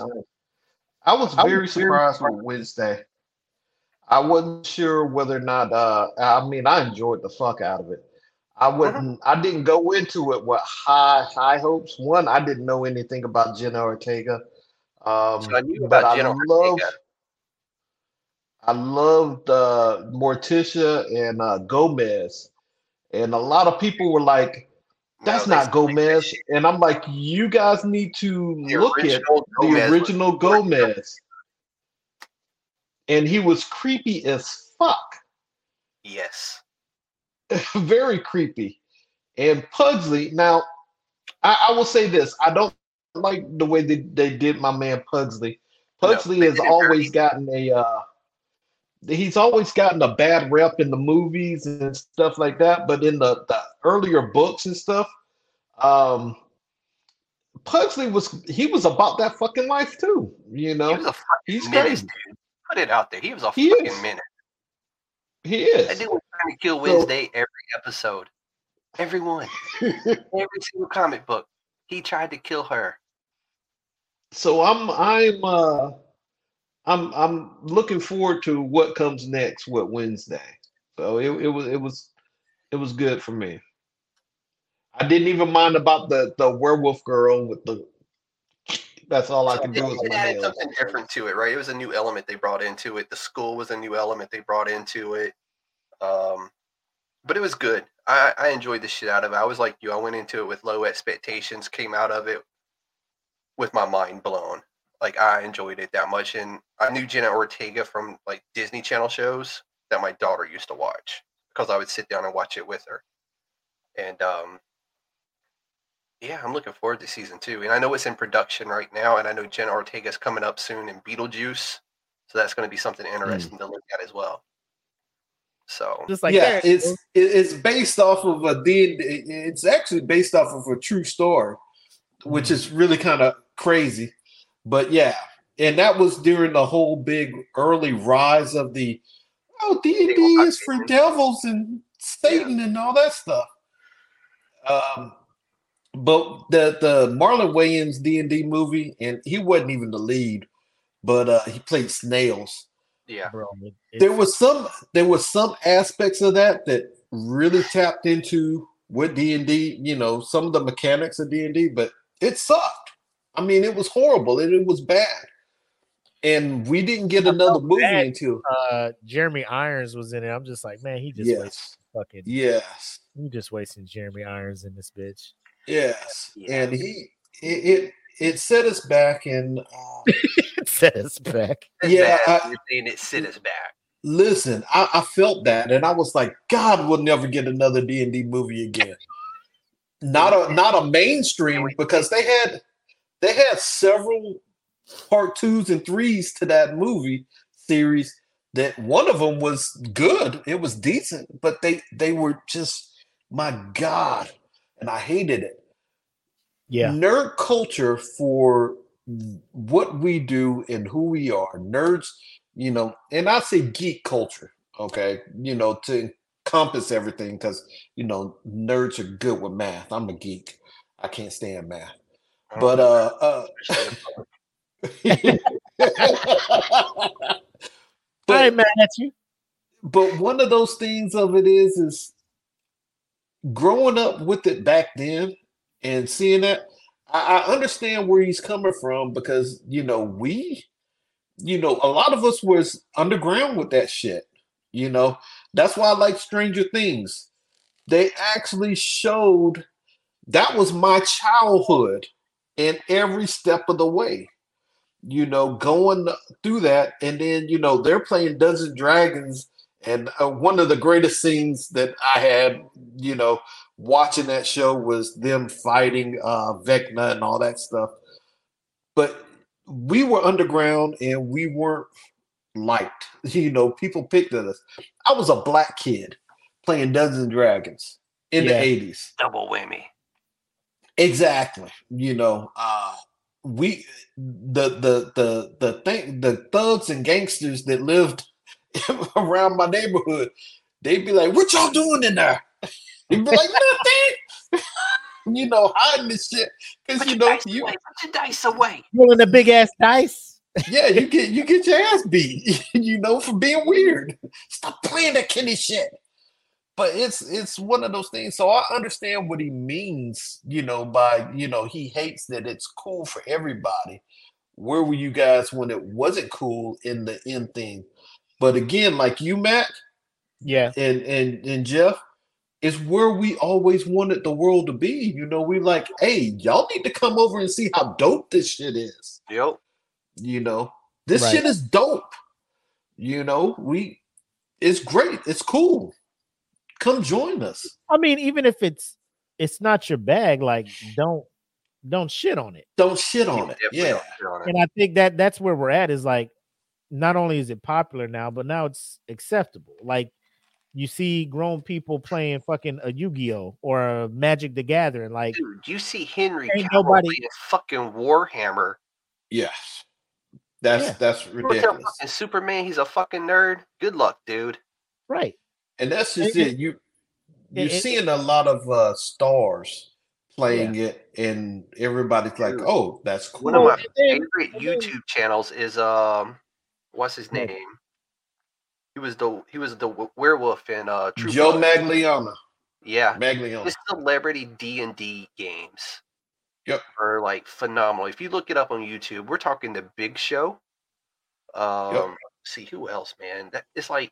I was very surprised with Wednesday. I wasn't sure whether or not. Uh, I mean, I enjoyed the fuck out of it. I wouldn't. I didn't go into it with high high hopes. One, I didn't know anything about Jenna Ortega. Um, So I knew but about I Jenna love. Ortega. I loved uh, Morticia and uh, Gomez, and a lot of people were like, "That's they not Gomez," and I'm like, "You guys need to look at the original Morticia. Gomez. And he was creepy as fuck. Yes. Very creepy. And Pugsley, now, I, I will say this I don't like the way they, they did my man Pugsley. Pugsley they has always gotten a. Uh, He's always gotten a bad rep in the movies and stuff like that, but in the, the earlier books and stuff, um, Pugsley was he was about that fucking life too. You know, He was a fucking he's menace, crazy. dude. Put it out there. He was a He fucking is. menace. He That is. dude was trying to kill So- Wednesday every episode. Everyone. Every single comic book. He tried to kill her. so I'm I'm uh I'm I'm looking forward to what comes next with Wednesday. So it, it was it was it was good for me. I didn't even mind about the the werewolf girl with the that's all I can do it added nails. something different to it, right? It was a new element they brought into it. The school was a new element they brought into it. Um, but it was good. I, I enjoyed the shit out of it. I was like you. I went into it with low expectations, came out of it with my mind blown. Like I enjoyed it that much, and I knew Jenna Ortega from like Disney Channel shows that my daughter used to watch because I would sit down and watch it with her. And um, yeah, I'm looking forward to season two. And I know it's in production right now, and I know Jenna Ortega's coming up soon in Beetlejuice, so that's going to be something interesting to look at as well. So Just like yeah, it's it- it's based off of a D. It's actually based off of a true story, which is really kind of crazy. But yeah, and that was during the whole big early rise of the oh D and D is for devils and Satan and all that stuff. Um, but the the Marlon Wayans D and D movie, and he wasn't even the lead, but uh, he played Snails yeah, bro. there was some there was some aspects of that that really tapped into what D and D, you know, some of the mechanics of D and D, but it sucked. I mean, it was horrible and it was bad, and we didn't get another movie bad. until uh Jeremy Irons was in it. I'm just like, man, he just wasted yes, fucking yes, he just wasting Jeremy Irons in this bitch. yes, Yeah. and he it it, it set us back and. Uh, it set us back. Yeah, bad. I- You're saying it set us back. Listen, I, I felt that, and I was like, God, we'll never get another D and D movie again. Not a not a mainstream because they had they had several part twos and threes to that movie series. That one of them was good, it was decent, but they they were just my God, and I hated it. Yeah. nerd culture for what we do and who we are. Nerds you know and i say geek culture okay? You know to encompass everything because you know nerds are good with math. I'm a geek. I can't stand math but know. uh uh I but, ain't mad at you. but one of those things of it is is growing up with it back then and seeing that I, I understand where he's coming from because you know we you know a lot of us was underground with that shit you know that's why i like stranger things they actually showed that was my childhood in every step of the way. You know going through that and then you know they're playing dungeons and dragons and uh, one of the greatest scenes that i had you know watching that show was them fighting uh vecna and all that stuff. But we were underground and we weren't liked. You know people picked at us. I was a black kid playing dungeons and dragons in Yeah. the 80s double whammy. Exactly. You know, uh we the the the the thing the thugs and gangsters that lived around my neighborhood, they'd be like, What y'all doing in there? They'd be like, Nothing. you know, hiding this shit. Cause you know, you away. Put your dice away. Rolling the big ass dice. yeah, you get you get your ass beat, you know, for being weird. Stop playing that Kenny shit. But it's it's one of those things. So I understand what he means, you know, by you know, he hates that it's cool for everybody. Where were you guys when it wasn't cool in the end thing? But again, like you, Matt, Yeah. and and and Jeff, is where we always wanted the world to be. You know, we like, hey, y'all need to come over and see how dope this shit is Yep. you know this Right. shit is dope you know we it's great it's cool come join us I mean, even if it's it's not your bag, like don't don't shit on it. don't shit on it yeah on it. And I think that that's where we're at is like not only is it popular now, but now it's acceptable. Like you see grown people playing fucking a Yu-Gi-Oh or a Magic the Gathering. Like Dude, you see Henry Ain't Cavill nobody- playing fucking Warhammer. yes that's Yeah. that's You wanna tell ridiculous Superman he's a fucking nerd? Good luck, dude. right. And that's just It- it you you're it- it- seeing a lot of uh stars playing it and everybody's like oh that's cool One of my favorite YouTube channels is um, what's his name? He was the he was the werewolf in uh True joe Blood. Manganiello Yeah, Manganiello his celebrity D and D games. Yep. Are like phenomenal. If you look it up on YouTube, we're talking the Big Show. Um, see who else, man. That it's like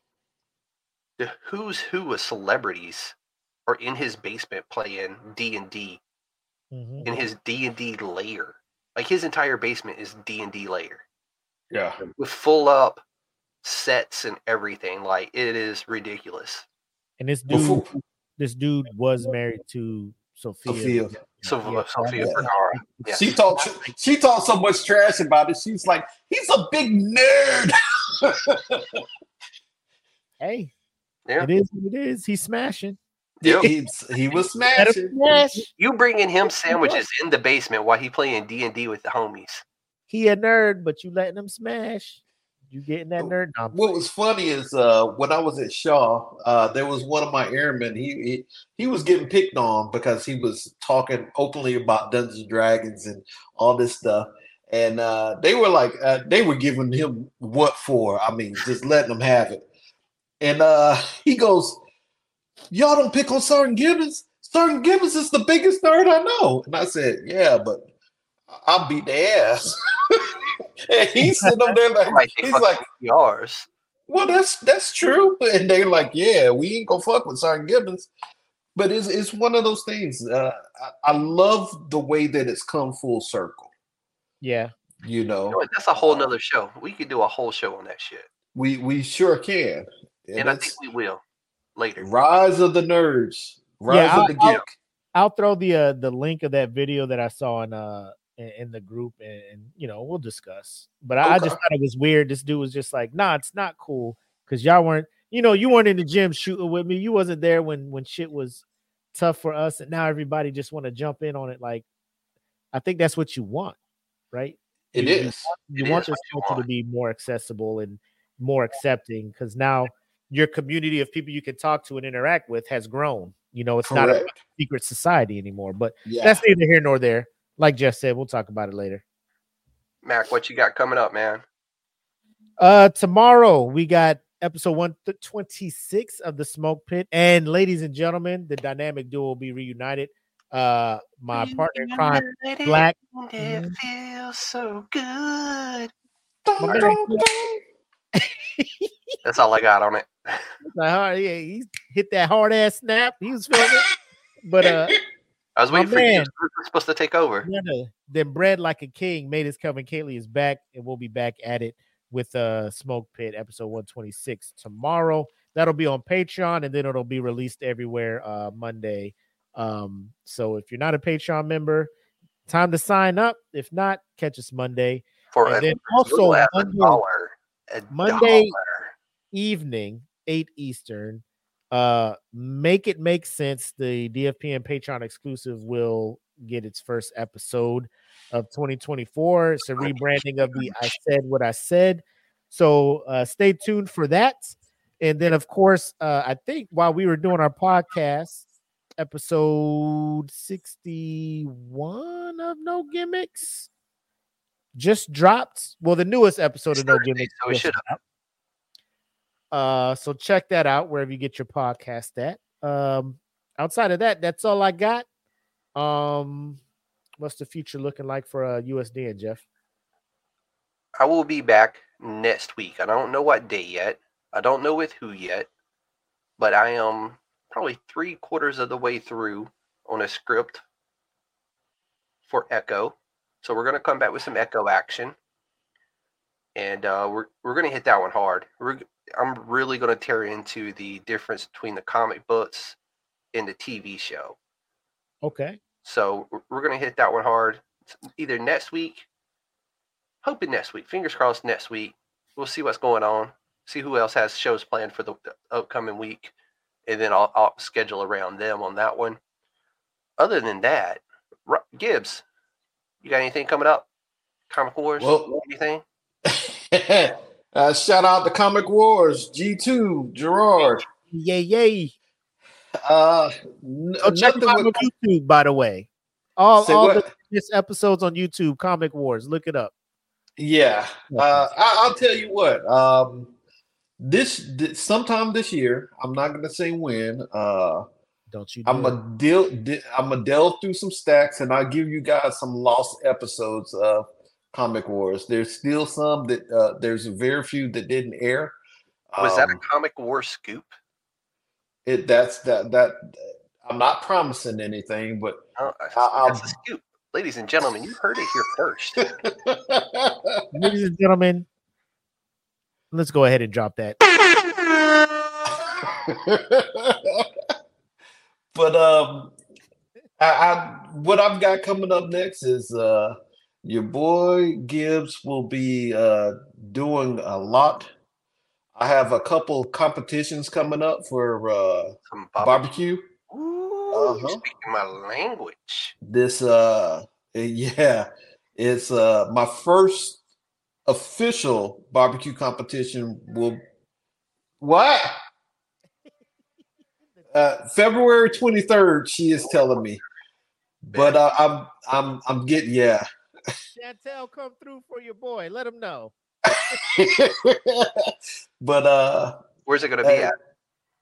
the who's who of celebrities are in his basement playing D and D Mhm. in his D and D layer. Like his entire basement is D and D layer. Yeah. with full up sets and everything. Like it is ridiculous. And this dude, Before this dude was married to Sofia. Sofia. So Yeah, Sofia yeah. Vergara. Yeah. She talked she talked so much trash about it. She's like, he's a big nerd. Hey, Yeah. it is what it is. He's smashing. Yep. He's, he was smashing. smash. You bringing him sandwiches in the basement while he playing D and D with the homies. He a nerd, but you letting him smash. You getting that nerd? No, What was funny is uh, when I was at Shaw, uh, there was one of my airmen. He, he he was getting picked on because he was talking openly about Dungeons and Dragons and all this stuff. And uh, they were like, uh, they were giving him what for? I mean, just letting him have it. And uh, he goes, "Y'all don't pick on Sergeant Gibbons. Sergeant Gibbons is the biggest nerd I know." And I said, "Yeah, but I'll beat the ass." and he's sitting up there like, Like he's like. yours. Well, that's that's true. And they're like, yeah, we ain't gonna fuck with Sergeant Gibbons. But it's it's one of those things. Uh, I, I love the way that it's come full circle. yeah. You You know know. That's a whole nother show. We could do a whole show on that shit. we we sure can. And, And I think we will later. rise of the nerds, rise Yeah, of the I'll- geek. I'll throw the uh, the link of that video that I saw in uh in, in the group, and, and you know we'll discuss. But I, I just thought it was weird. This dude was just like, "Nah, it's not cool," because y'all weren't, you know, you weren't in the gym shooting with me. You wasn't there when when shit was tough for us, and now everybody just want to jump in on it. Like, I think that's what you want, right? It you, you is. you want is this what you culture to be more accessible and more accepting because now your community of people you can talk to and interact with has grown. You know, it's not a secret society anymore. But Yeah. that's neither here nor there. Like Jeff said, we'll talk about it later. Mac, what you got coming up, man? Uh tomorrow we got episode 126 of the smoke pit. And ladies and gentlemen, the dynamic duo will be reunited. Uh my partner in crime, Black. It feels so good. That's all I got on it. like, oh, yeah, he hit that hard ass snap. He was feeling it. But uh I was waiting for you. man. Who's supposed to take over? None then bread like a king made his coming. Kaylee is back, and we'll be back at it with uh Smoke Pit episode 126 tomorrow. That'll be on Patreon, and then it'll be released everywhere uh Monday. Um, so if you're not a Patreon member, time to sign up. If not, catch us Monday For And then also Monday- Monday- dollar. evening, 8 Eastern. Uh make it make sense. The DFP and Patreon exclusive will get its first episode of 2024. It's a rebranding of the I said what I said. So uh stay tuned for that. And then of course, uh I think while we were doing our podcast, episode 61 of No Gimmicks just dropped. Well, the newest episode of No Gimmicks. so it just should dropped. Uh, so check that out wherever you get your podcast at. Um, outside of that, that's all I got. Um, what's the future looking like for uh USDN Jeff? I will be back next week. I don't know what day yet. I don't know with who yet. But I am probably three quarters of the way through on a script for Echo. So we're gonna come back with some Echo action. And uh, we're we're gonna hit that one hard. We're, I'm really gonna tear into the difference between the comic books and the TV show. Okay. So we're- we're gonna hit that one hard. Either next week, hoping next week. Fingers crossed next week. We'll see what's going on. See who else has shows planned for the, the upcoming week, and then I'll, I'll schedule around them on that one. Other than that, Gibbs, you got anything coming up? Comic Wars? Well- anything? uh, shout out to Comic Wars, G2, Gerard. Yay, yay. Uh, n- Go check nothing them out with- on YouTube, by the way. All, Say all what? the this episodes on YouTube, Comic Wars. Look it up. Yeah, uh, I, I'll tell you what. Um, this, this sometime this year, I'm not gonna say when. Uh, Don't you? Do I'm it. a deal. di- I'm gonna delve through some stacks, and I'll give you guys some lost episodes of Comic Wars. There's still some that uh, there's very few that didn't air. Was that a Um, Comic War scoop? it? That's that that. I'm not promising anything, but Oh, I'll- that's a scoop. Ladies and gentlemen, you heard it here first. Ladies and gentlemen, let's go ahead and drop that. but um, I, I what I've got coming up next is uh, your boy Gibbs will be uh doing a lot. I have a couple competitions coming up for uh Some barbecue. barbecue. Ooh, Uh-huh. speaking my language. This uh yeah, it's uh my first official barbecue competition will what? Uh February 23rd, she is telling me. But uh, I'm I'm I'm getting yeah. Chantel, come through for your boy. Let him know. but uh Where's it going to be Hey, at?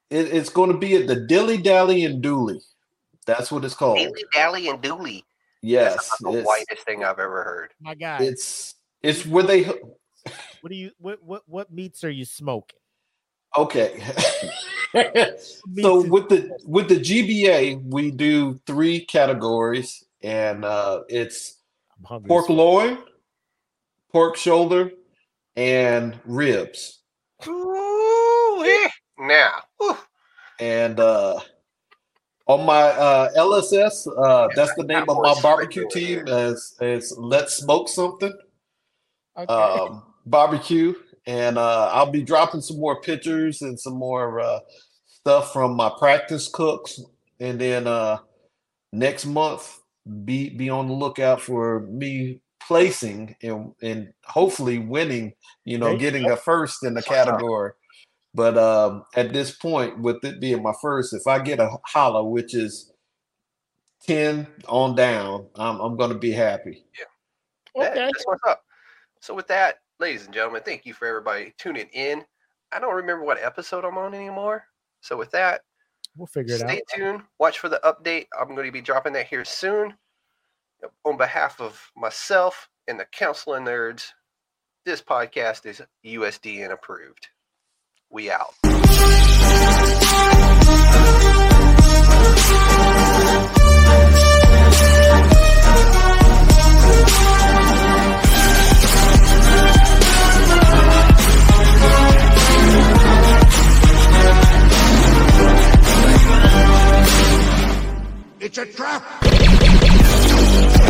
it, it's going to be at the Dilly Dally and Dooley. That's what it's called. Dilly Dally and Dooley. Yes, That's the whitest thing I've ever heard. My God, it's it's where they what do you what what what meats are you smoking? okay. What meats so with the with the GBA, we do three categories, and uh, it's pork loin, pork shoulder, and ribs. Ooh, eh. Now, ooh, And uh, on my uh, LSS, uh, that's the name of my barbecue team. As is Let's Smoke Something. Okay. um, barbecue, and uh, I'll be dropping some more pictures and some more uh, stuff from my practice cooks, and then uh, next month be be on the lookout for me placing and and hopefully winning. You know, getting a first in the category. But um, at this point, with it being my first, if I get a holla, which is ten on down, I'm I'm gonna be happy. Yeah. okay. that's what's up. So with that, ladies and gentlemen, thank you for everybody tuning in. I don't remember what episode I'm on anymore. So with that, We'll figure it stay out. Stay tuned. Watch for the update. I'm going to be dropping that here soon. On behalf of myself and the Council of Nerds, this podcast is USDN approved. We out. It's a trap.